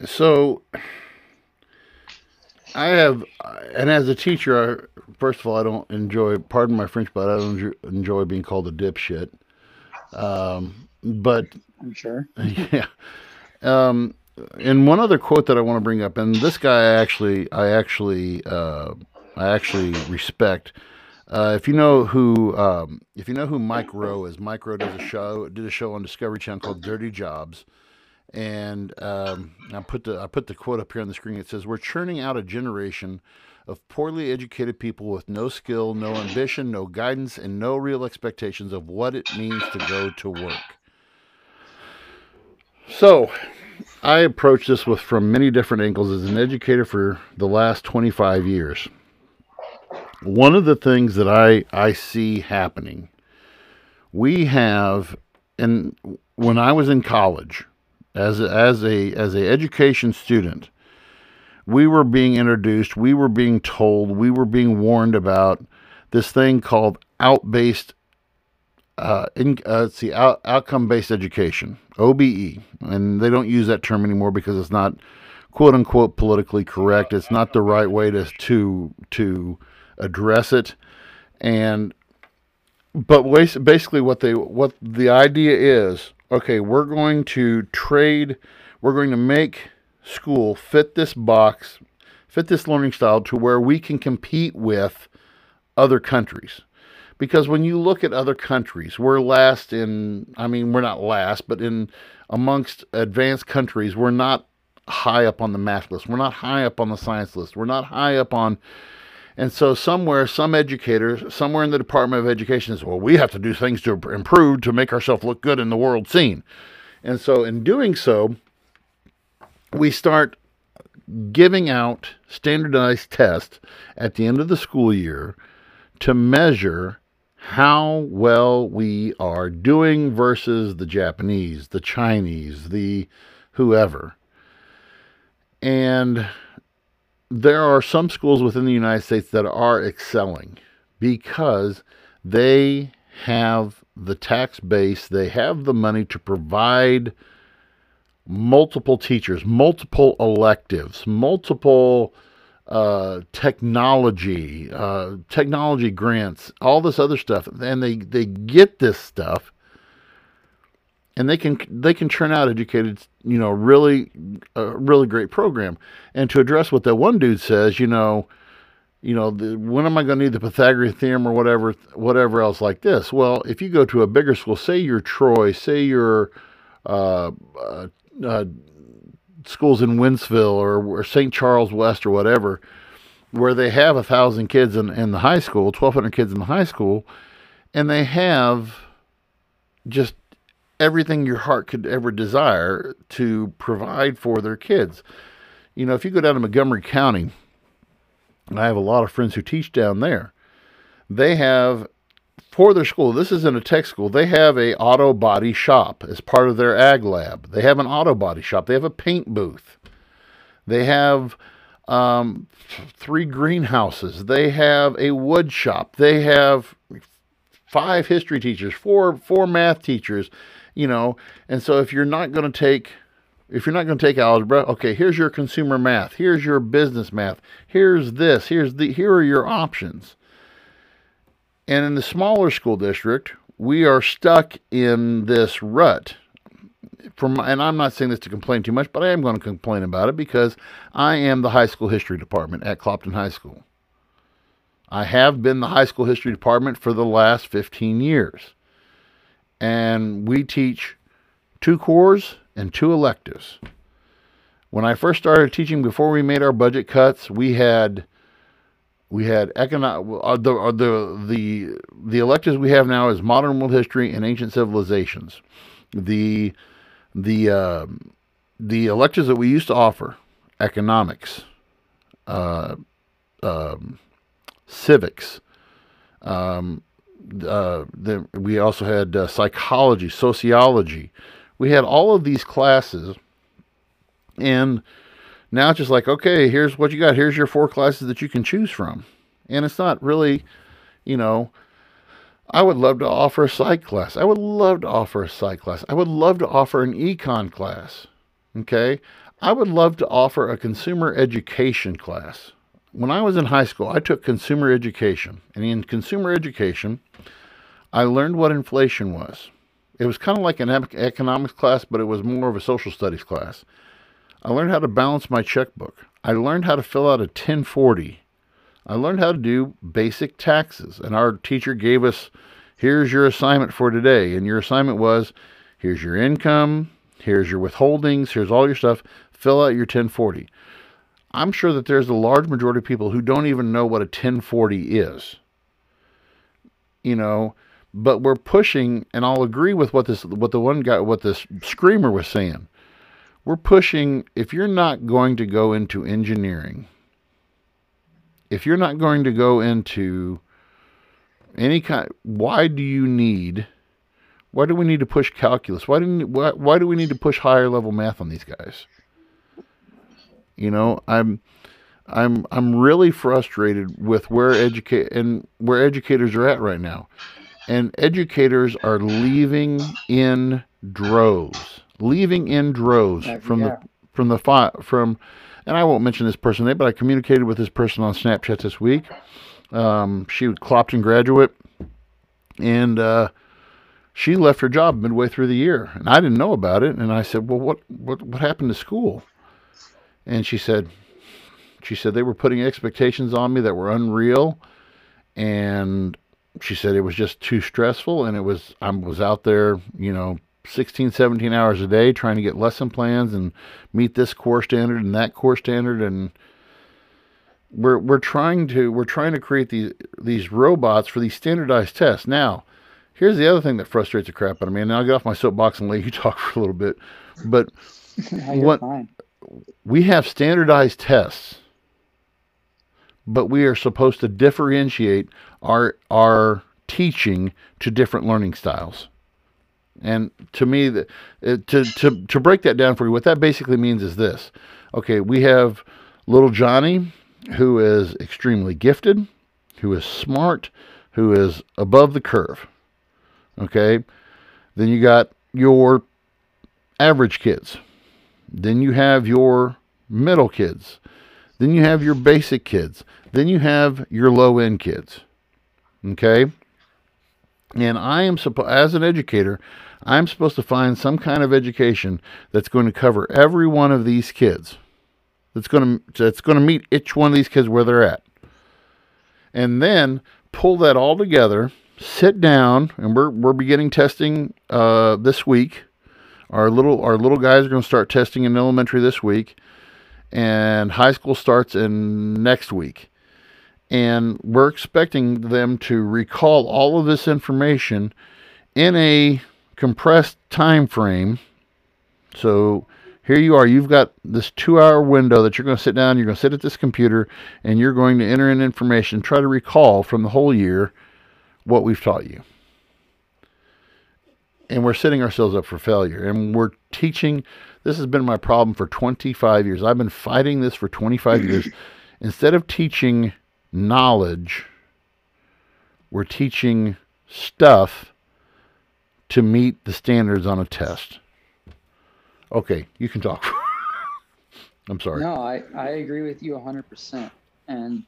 So I have, and as a teacher, I, first of all, I don't enjoy. Pardon my French, but I don't enjoy, being called a dipshit. Um, but I'm sure. yeah. Um, and one other quote that I want to bring up, and this guy I actually, I actually, uh, I actually respect. Uh, if you know who, um, if you know who Mike Rowe is, Mike Rowe does a show, did a show on Discovery Channel called Dirty Jobs, and um, I put the I put the quote up here on the screen. It says, "We're churning out a generation of poorly educated people with no skill, no ambition, no guidance, and no real expectations of what it means to go to work." So, I approach this with from many different angles as an educator for the last 25 years. One of the things that I, I see happening, we have, and when I was in college, as a, as a as a education student, we were being introduced, we were being told, we were being warned about this thing called out-based uh, in, uh, it's the out, outcome-based education, OBE, and they don't use that term anymore because it's not quote unquote politically correct. It's not the right way to to to address it, and but basically what they what the idea is okay we're going to trade we're going to make school fit this box fit this learning style to where we can compete with other countries. Because when you look at other countries we're last in i mean we're not last but in amongst advanced countries we're not high up on the math list. We're not high up on the science list. We're not high up on and so somewhere, some educators, somewhere in the Department of Education says, well, we have to do things to improve to make ourselves look good in the world scene. And so in doing so, we start giving out standardized tests at the end of the school year to measure how well we are doing versus the Japanese, the Chinese, the whoever. And there are some schools within the United States that are excelling because they have the tax base, they have the money to provide multiple teachers, multiple electives, multiple uh, technology, uh, technology grants, all this other stuff, and they they get this stuff and they can they can churn out educated you know really a really great program. And to address what that one dude says you know you know the, when am i going to need the pythagorean theorem or whatever whatever else like this? Well if you go to a bigger school say you're troy say you're uh, uh, uh, schools in Wentzville or, or st charles west or whatever where they have a thousand kids in, in the high school 1200 kids in the high school and they have just everything your heart could ever desire to provide for their kids. You know, if you go down to Montgomery County, I have a lot of friends who teach down there. They have for their school, this is in a tech school, they have a auto body shop as part of their ag lab. They have an auto body shop. They have a paint booth. They have um, three greenhouses. They have a wood shop. They have five history teachers, four four math teachers, you know. And so if you're not going to take if you're not going to take algebra, okay, here's your consumer math, here's your business math, here's this, here's the here are your options. And in the smaller school district, we are stuck in this rut. From and I'm not saying this to complain too much, but I am going to complain about it because I am the high school history department at Clopton High School. I have been the high school history department for the last 15 years and we teach two cores and two electives. When I first started teaching, before we made our budget cuts, we had we had economic uh, the, uh, the the the electives we have now is modern world history and ancient civilizations. The the uh, the electives that we used to offer economics, uh, um, civics, um, uh, we also had uh, psychology, sociology. We had all of these classes, and now it's just like, okay, here's what you got. Here's your four classes that you can choose from, and it's not really, you know. I would love to offer a psych class. I would love to offer a psych class. I would love to offer an econ class. Okay. I would love to offer a consumer education class when I was in high school, I took consumer education. And in consumer education, I learned what inflation was. It was kind of like an economics class, but it was more of a social studies class. I learned how to balance my checkbook. I learned how to fill out a 1040 I learned how to do basic taxes. And our teacher gave us here's your assignment for today. And your assignment was here's your income, here's your withholdings, here's all your stuff. Fill out your 1040. I'm sure that there's a large majority of people who don't even know what a 1040 is. You know, but we're pushing, and I'll agree with what this, what the one guy, what this screamer was saying. We're pushing. If you're not going to go into engineering, if you're not going to go into any kind, why do you need? Why do we need to push calculus? Why do why, why do we need to push higher level math on these guys? You know, I'm I'm I'm really frustrated with where educate and where educators are at right now. And educators are leaving in droves. Leaving in droves from the from the fi- from and I won't mention this person name, but I communicated with this person on Snapchat this week. Um, she was Clopton graduate, and uh, she left her job midway through the year, and I didn't know about it. And I said, "Well, what what what happened to school?" And she said, she said they were putting expectations on me that were unreal, and she said it was just too stressful, and it was I was out there, you know, 16, 17 hours a day trying to get lesson plans and meet this core standard and that core standard and we're we're trying to we're trying to create these these robots for these standardized tests. Now, here's the other thing that frustrates the crap out of me. And I'll get off my soapbox and let you talk for a little bit. But You're what fine. We have standardized tests, but we are supposed to differentiate our our teaching to different learning styles. And to me, the, uh, to to to break that down for you, what that basically means is this: okay, we have little Johnny, who is extremely gifted, who is smart, who is above the curve. Okay, then you got your average kids. Then you have your middle kids. Then you have your basic kids. Then you have your low end kids. Okay? And I am supposed, as an educator, I'm supposed to find some kind of education that's going to cover every one of these kids. That's going to that's going to meet each one of these kids where they're at. And then pull that all together, sit down, and we're we're beginning testing uh, this week. Our little our little guys are going to start testing in elementary this week, and high school starts in next week. And we're expecting them to recall all of this information in a compressed time frame. So here you are, you've got this two hour window that you're going to sit down, you're going to sit at this computer, and you're going to enter in information, try to recall from the whole year what we've taught you. And we're setting ourselves up for failure. And we're teaching, this has been my problem for 25 years. I've been fighting this for 25 years. Instead of teaching knowledge, we're teaching stuff to meet the standards on a test. Okay, you can talk. I'm sorry. No, I, I agree with you 100%. And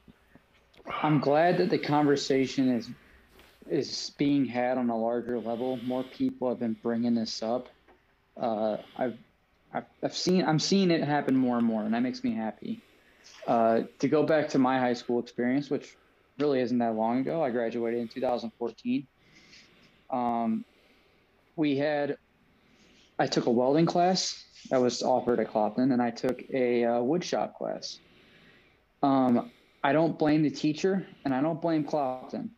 I'm glad that the conversation is is being had on a larger level. More people have been bringing this up. Uh, I've, I've I've seen I'm seeing it happen more and more, and that makes me happy. Uh, to go back to my high school experience, which really isn't that long ago, I graduated in 2014. Um, we had I took a welding class that was offered at Clopton, and I took a uh, wood shop class. Um, I don't blame the teacher, and I don't blame Clopton.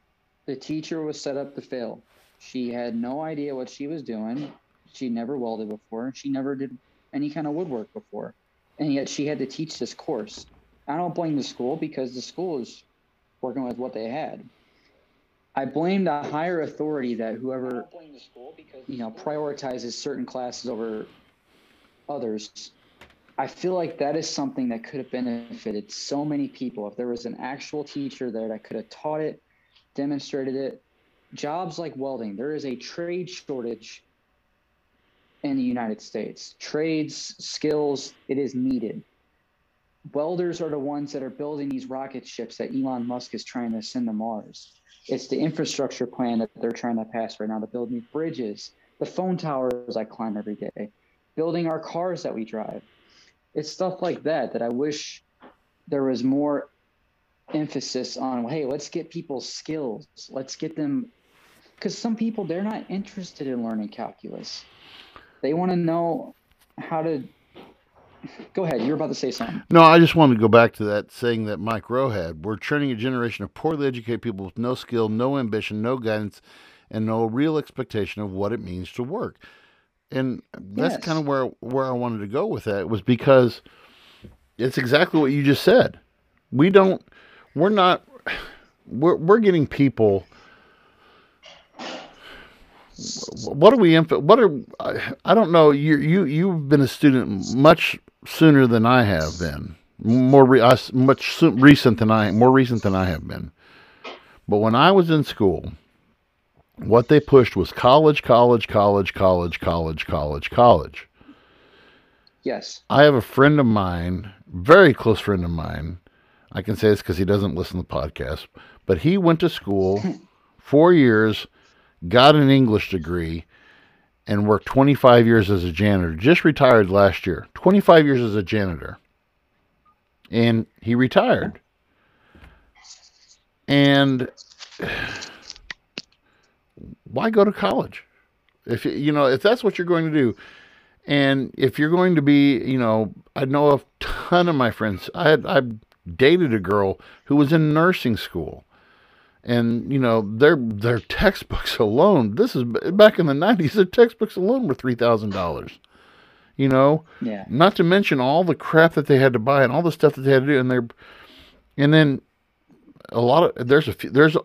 The teacher was set up to fail. She had no idea what she was doing. She never welded before. She never did any kind of woodwork before, and yet she had to teach this course. I don't blame the school because the school is working with what they had. I blame the higher authority that whoever you know prioritizes certain classes over others. I feel like that is something that could have benefited so many people if there was an actual teacher there that could have taught it, demonstrated it. Jobs like welding, there is a trade shortage in the United States. Trades, skills, it is needed. Welders are the ones that are building these rocket ships that Elon Musk is trying to send to Mars. It's the infrastructure plan that they're trying to pass right now to build new bridges, the phone towers I climb every day, building our cars that we drive. It's stuff like that that I wish there was more emphasis on hey let's get people's skills let's get them because some people they're not interested in learning calculus they want to know how to go ahead you're about to say something No, I just wanted to go back to that saying that Mike Rowe had. We're training a generation of poorly educated people with no skill, no ambition, no guidance, and no real expectation of what it means to work. And that's Yes. kind of where where I wanted to go with that was because it's exactly what you just said. We don't we're not we're we're getting people what are we what are I, I don't know you you you've been a student much sooner than I have been. More re, much so, recent than I more recent than I have been. But when I was in school what they pushed was college college college college college college college. Yes. I have a friend of mine very close friend of mine I can say this because he doesn't listen to the podcast but he went to school four years got an English degree and worked 25 years as a janitor. Just retired last year. 25 years as a janitor. And he retired. And why go to college? If you- you know, if that's what you're going to do, and if you're going to be, you know, I know a ton of my friends. I had I dated a girl who was in nursing school. And you know their their textbooks alone this is back in the 90s their textbooks alone were $3000 you know? Yeah. Not to mention all the crap that they had to buy and all the stuff that they had to do. And they're and then a lot of there's a few there's a,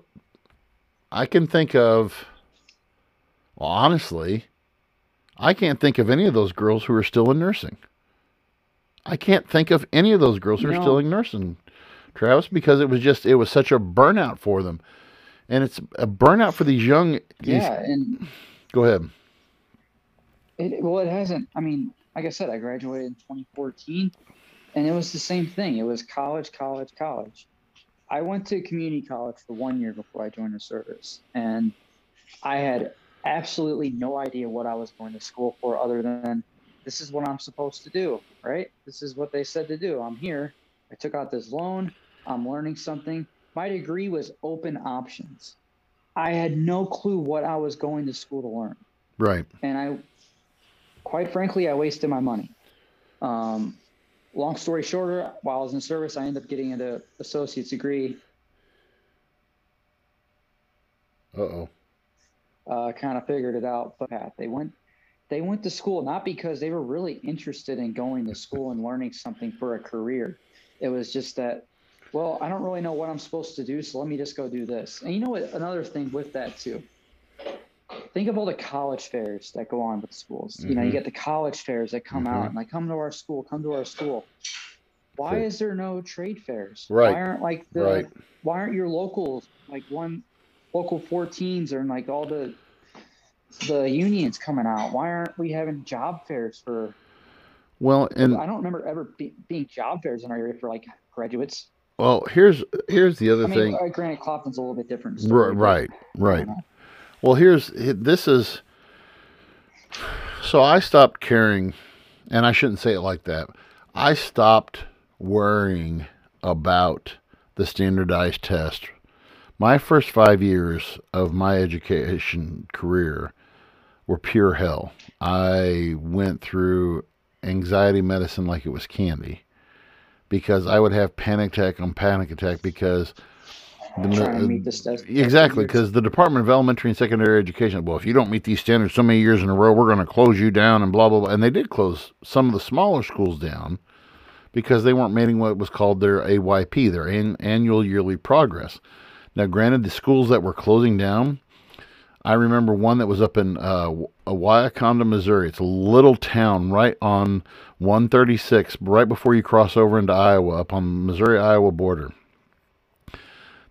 i can think of well honestly i can't think of any of those girls who are still in nursing i can't think of any of those girls who are still in nursing travis because it was just it was such a burnout for them and it's a burnout for these young these- yeah and go ahead It, well, it hasn't. I mean, like I said, I graduated in 2014, and it was the same thing. It was college, college, college. I went to community college for one year before I joined the service, and I had absolutely no idea what I was going to school for, other than this is what I'm supposed to do, right? This is what they said to do. I'm here. I took out this loan. I'm learning something. My degree was open options. I had no clue what I was going to school to learn right and I, quite frankly, I wasted my money. Um, long story shorter, while I was in service, I ended up getting an associate's degree. uh-oh Uh, kind of figured it out, but they went, they went to school not because they were really interested in going to school and learning something for a career. It was just that, well, I don't really know what I'm supposed to do, so let me just go do this. And you know what? Another thing with that too. think of all the college fairs that go on with schools. You know, you Mhm. get the college fairs that come Mhm. out and like, come to our school, come to our school. Why Cool. is there no trade fairs? Right. Why aren't like the Right. why aren't your locals like one local 14s or like all the the unions coming out? Why aren't we having job fairs for well and I don't remember ever be, being job fairs in our area for like graduates. well here's here's the other I thing uh, granted, Clopton's a little bit different. Story, right right. Well, here's this is so I stopped caring, and I shouldn't say it like that. I stopped worrying about the standardized test. My first five years of my education career were pure hell. I went through anxiety medicine like it was candy because I would have panic attack on panic attack because the, Trying to meet this test- exactly because the Department of Elementary and Secondary Education. Well, if you don't meet these standards so many years in a row, we're going to close you down and blah blah blah. And they did close some of the smaller schools down because they weren't meeting what was called their AYP, their an, annual yearly progress. Now, granted, the schools that were closing down, I remember one that was up in uh, Wyaconda, Missouri. It's a little town right on 136, right before you cross over into Iowa, up on the Missouri-Iowa border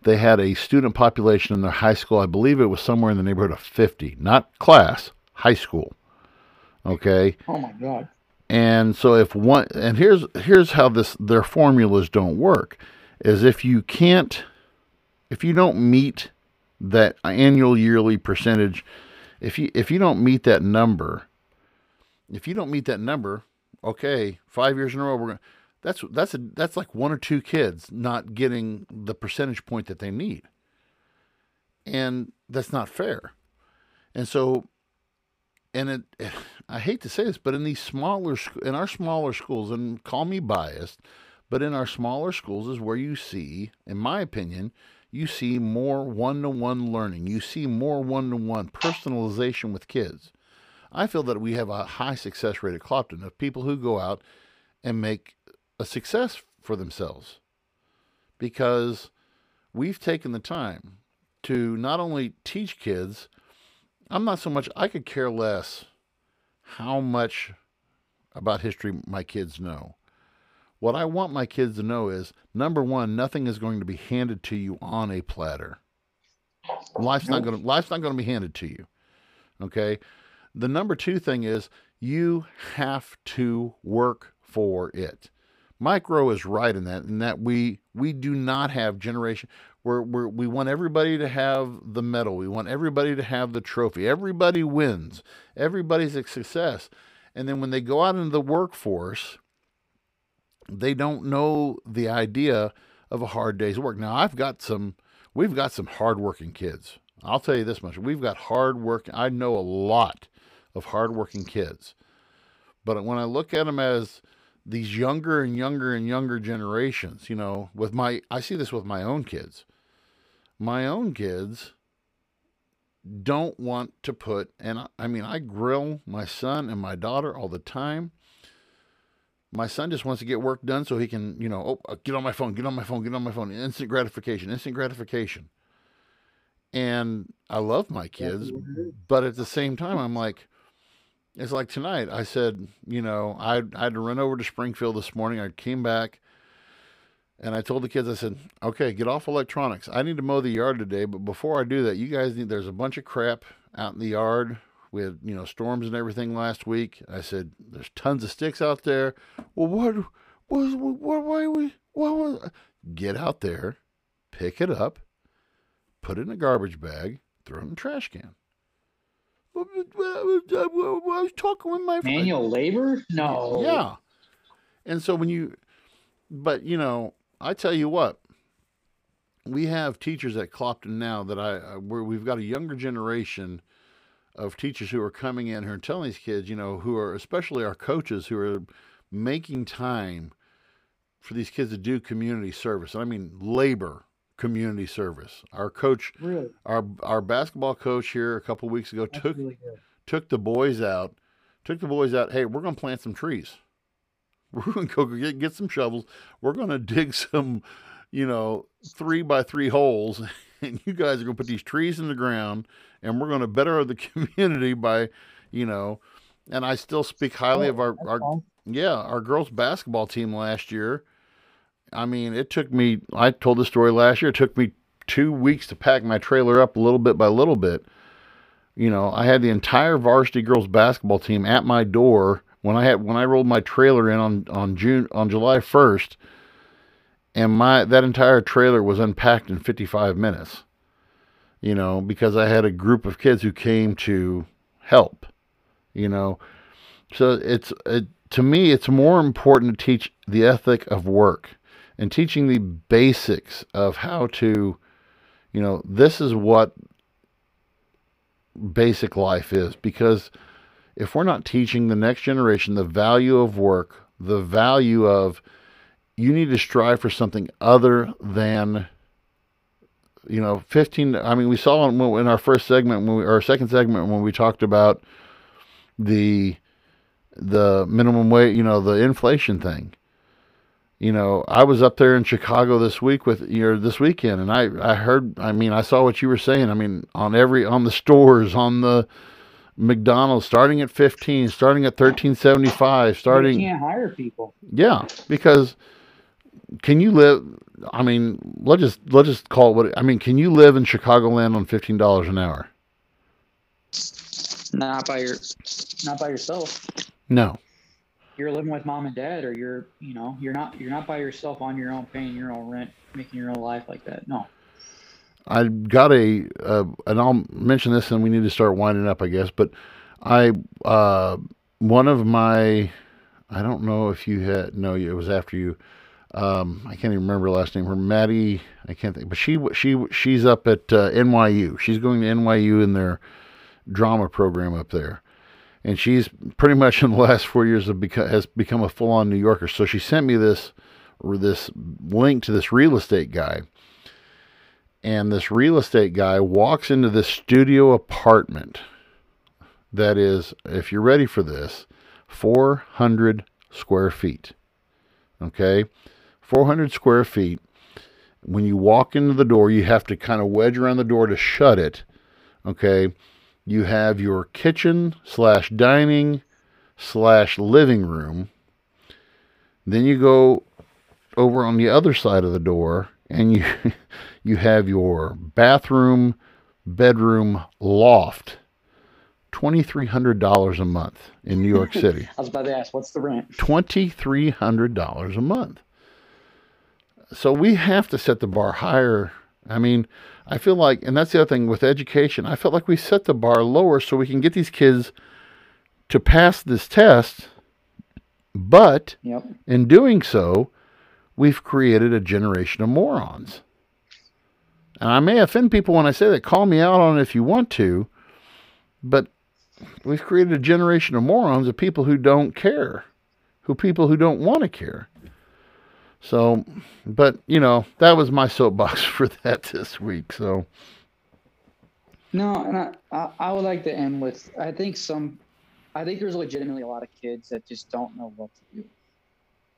they had a student population in their high school. I believe it was somewhere in the neighborhood of 50, not class, high school. Okay. Oh my god. And so if one and here's here's how this their formulas don't work is if you can't if you don't meet that annual yearly percentage if you if you don't meet that number if you don't meet that number okay 5 years in a row we're going that's that's a that's like one or two kids not getting the percentage point that they need. And that's not fair. And so and it i hate to say this but in these smaller in our smaller schools and call me biased but in our smaller schools is where you see in my opinion you see more one-to-one learning you see more one-to-one personalization with kids i feel that we have a high success rate at clopton of people who go out and make a success for themselves because we've taken the time to not only teach kids, I'm not so much, I could care less how much about history my kids know. What I want my kids to know is number one, nothing is going to be handed to you on a platter. Life's not going to life's not going to be handed to you. Okay? The number 2 thing is you have to work for it. Mike Rowe is right in that, in that we we do not have generation. We're, we want everybody to have the medal. We want everybody to have the trophy. Everybody wins. Everybody's a success. And then when they go out into the workforce, they don't know the idea of a hard day's work. Now I've got some, we've got some hardworking kids. I'll tell you this much: we've got hard work. I know a lot of hardworking kids, but when I look at them as these younger and younger and younger generations, you know, with my, I see this with my own kids. My own kids don't want to put, and I, I mean, I grill my son and my daughter all the time. My son just wants to get work done so he can, you know, oh, uh, get on my phone, get on my phone, get on my phone. Instant gratification, instant gratification. And I love my kids, but at the same time, I'm like, it's like tonight. I said, you know, I, I had to run over to Springfield this morning. I came back and I told the kids, I said, okay, get off electronics. I need to mow the yard today, but before I do that, you guys need, there's a bunch of crap out in the yard. We had, you know, storms and everything last week. I said, there's tons of sticks out there. Well, what was, what, why we, what was, get out there, pick it up, put it in a garbage bag, throw it in the trash can. I was talking with my manual labor. No. Yeah. And so when you, but you know, I tell you what, we have teachers at Clopton now that I where we've got a younger generation of teachers who are coming in here and telling these kids, you know, who are especially our coaches who are making time for these kids to do community service. And I mean labor community service. Our coach, Really? our our basketball coach here a couple weeks ago That's took really took the boys out, took the boys out. Hey, we're gonna plant some trees. We're gonna go get get some shovels. We're gonna dig some, you know, three by three holes, and you guys are gonna put these trees in the ground, and we're gonna better the community by, you know. And I still speak highly of our our yeah, our girls basketball team last year. I mean, it took me, I told the story last year, it took me two weeks to pack my trailer up little bit by little bit. You know, I had the entire varsity girls basketball team at my door when I had when I rolled my trailer in on on June on July 1st and my that entire trailer was unpacked in 55 minutes. You know, because I had a group of kids who came to help. You know, so it's it, to me it's more important to teach the ethic of work and teaching the basics of how to you know this is what basic life is because if we're not teaching the next generation the value of work the value of you need to strive for something other than you know 15 i mean we saw in, our first segment when we, our second segment when we talked about the the minimum wage, you know, the inflation thing. You know, I was up there in Chicago this week with you know, this weekend and I I heard I mean, I saw what you were saying. I mean, on every on the stores, on the McDonald's starting at 15, starting at 1375, starting You starting can't hire people. yeah, because can you live I mean, let's just let's just call it what I mean, can you live in Chicagoland on $15 an hour? Not by your, not by yourself. No. You're living with mom and dad, or you're, you know, you're not, you're not by yourself on your own, paying your own rent, making your own life like that. No. I got a, uh, and I'll mention this, and we need to start winding up, I guess. But I, uh, one of my I don't know if you had no, it was after you. Um, I can't even remember her last name. Her Maddie, I can't think, but she she she's up at uh, NYU. She's going to NYU in their drama program up there, and she's pretty much in the last four years have has become a full on New Yorker. So she sent me this this link to this real estate guy, and this real estate guy walks into this studio apartment that is, if you're ready for this, 400 square feet. Okay, 400 square feet. When you walk into the door, you have to kind of wedge around the door to shut it. Okay, you have your kitchen slash dining slash living room. Then you go over on the other side of the door and you you have your bathroom, bedroom, loft. $2300 a month in New York City. I was about to ask, what's the rent? $2300 a month. So we have to set the bar higher. I mean, I feel like and that's the other thing with education. I felt like we set the bar lower so we can get these kids to pass this test, but Yep. in doing so, we've created a generation of morons. And I may offend people when I say that. Call me out on it if you want to. But we've created a generation of morons of people who don't care, who people who don't want to care. So, but you know, that was my soapbox for that this week. So, No, and I, I, would like to end with I think some, I think there's legitimately a lot of kids that just don't know what to do.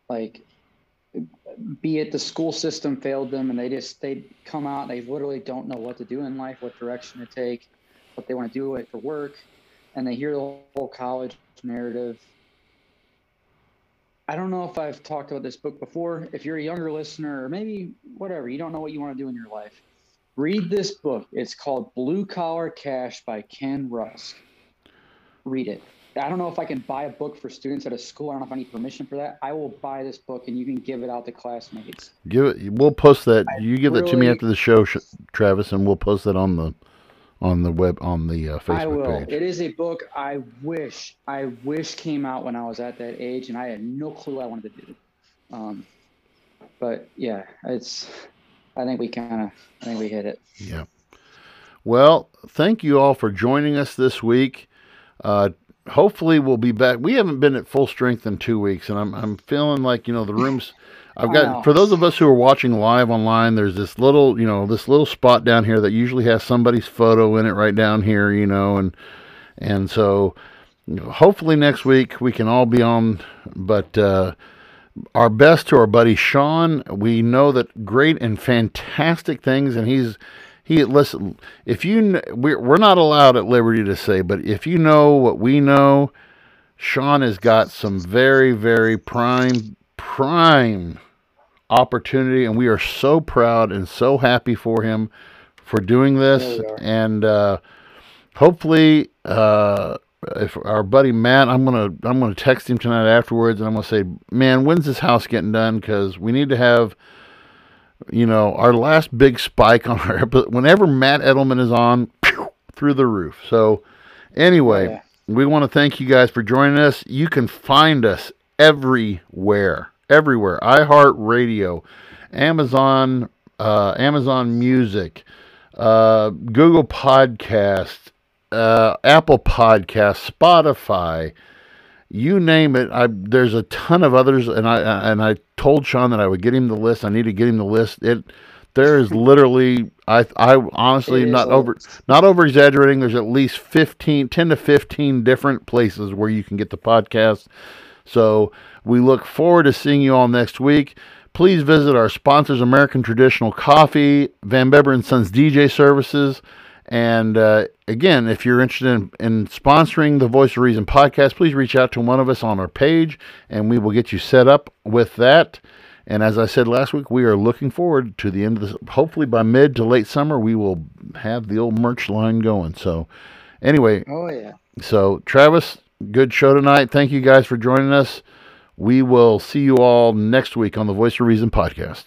Like, be it the school system failed them and they just they come out they literally don't know what to do in life, what direction to take, what they want to do it for work, and they hear the whole college narrative. I don't know if I've talked about this book before. If you're a younger listener, or maybe whatever, you don't know what you want to do in your life, read this book. It's called Blue Collar Cash by Ken Rusk. Read it. I don't know if I can buy a book for students at a school. I don't know if I need permission for that. I will buy this book and you can give it out to classmates. give it. We'll post that. You give it to me after the show, Travis, and we'll post that on the on the web on the uh, I Facebook will. page. It is a book I wish I wish came out when I was at that age, and I had no clue what I wanted to do. Um, but yeah, it's. I think we kind of. I think we hit it. Yeah. Well, thank you all for joining us this week. Uh, hopefully, we'll be back. We haven't been at full strength in two weeks, and I'm I'm feeling like you know the rooms. I've got for those of us who are watching live online. There's this little you know this little spot down here that usually has somebody's photo in it right down here, you know, and and so you know, hopefully next week we can all be on. But uh, our best to our buddy Sean. We know that great and fantastic things, and he's he listen. If you we're we're not allowed at liberty to say, but if you know what we know, Sean has got some very very prime prime opportunity, and we are so proud and so happy for him for doing this, Yeah, we are. and uh, hopefully. Uh, if our buddy Matt, I'm gonna I'm gonna text him tonight afterwards, and I'm gonna say, man, when's this house getting done? Because we need to have, you know, our last big spike on our episode. Whenever Matt Edelman is on, pew, through the roof. So, anyway, Yeah. we want to thank you guys for joining us. You can find us everywhere, everywhere. iHeartRadio, Amazon, uh, Amazon Music, uh, Google Podcast, uh, Apple Podcast, Spotify, you name it. I there's a ton of others, and I and I told Sean that I would get him the list. I need to get him the list. It there is literally I I honestly not over not over exaggerating. There's at least 15, 10 to fifteen different places where you can get the podcast. So we look forward to seeing you all next week. Please visit our sponsors, American Traditional Coffee, Van Beber and Sons DJ Services. And uh, again, if you're interested in, in sponsoring the Voice of Reason podcast, please reach out to one of us on our page and we will get you set up with that. And as I said last week, we are looking forward to the end of this. Hopefully, by mid to late summer, we will have the old merch line going. So, anyway, Oh yeah. so, Travis, good show tonight. Thank you guys for joining us. We will see you all next week on the Voice of Reason podcast.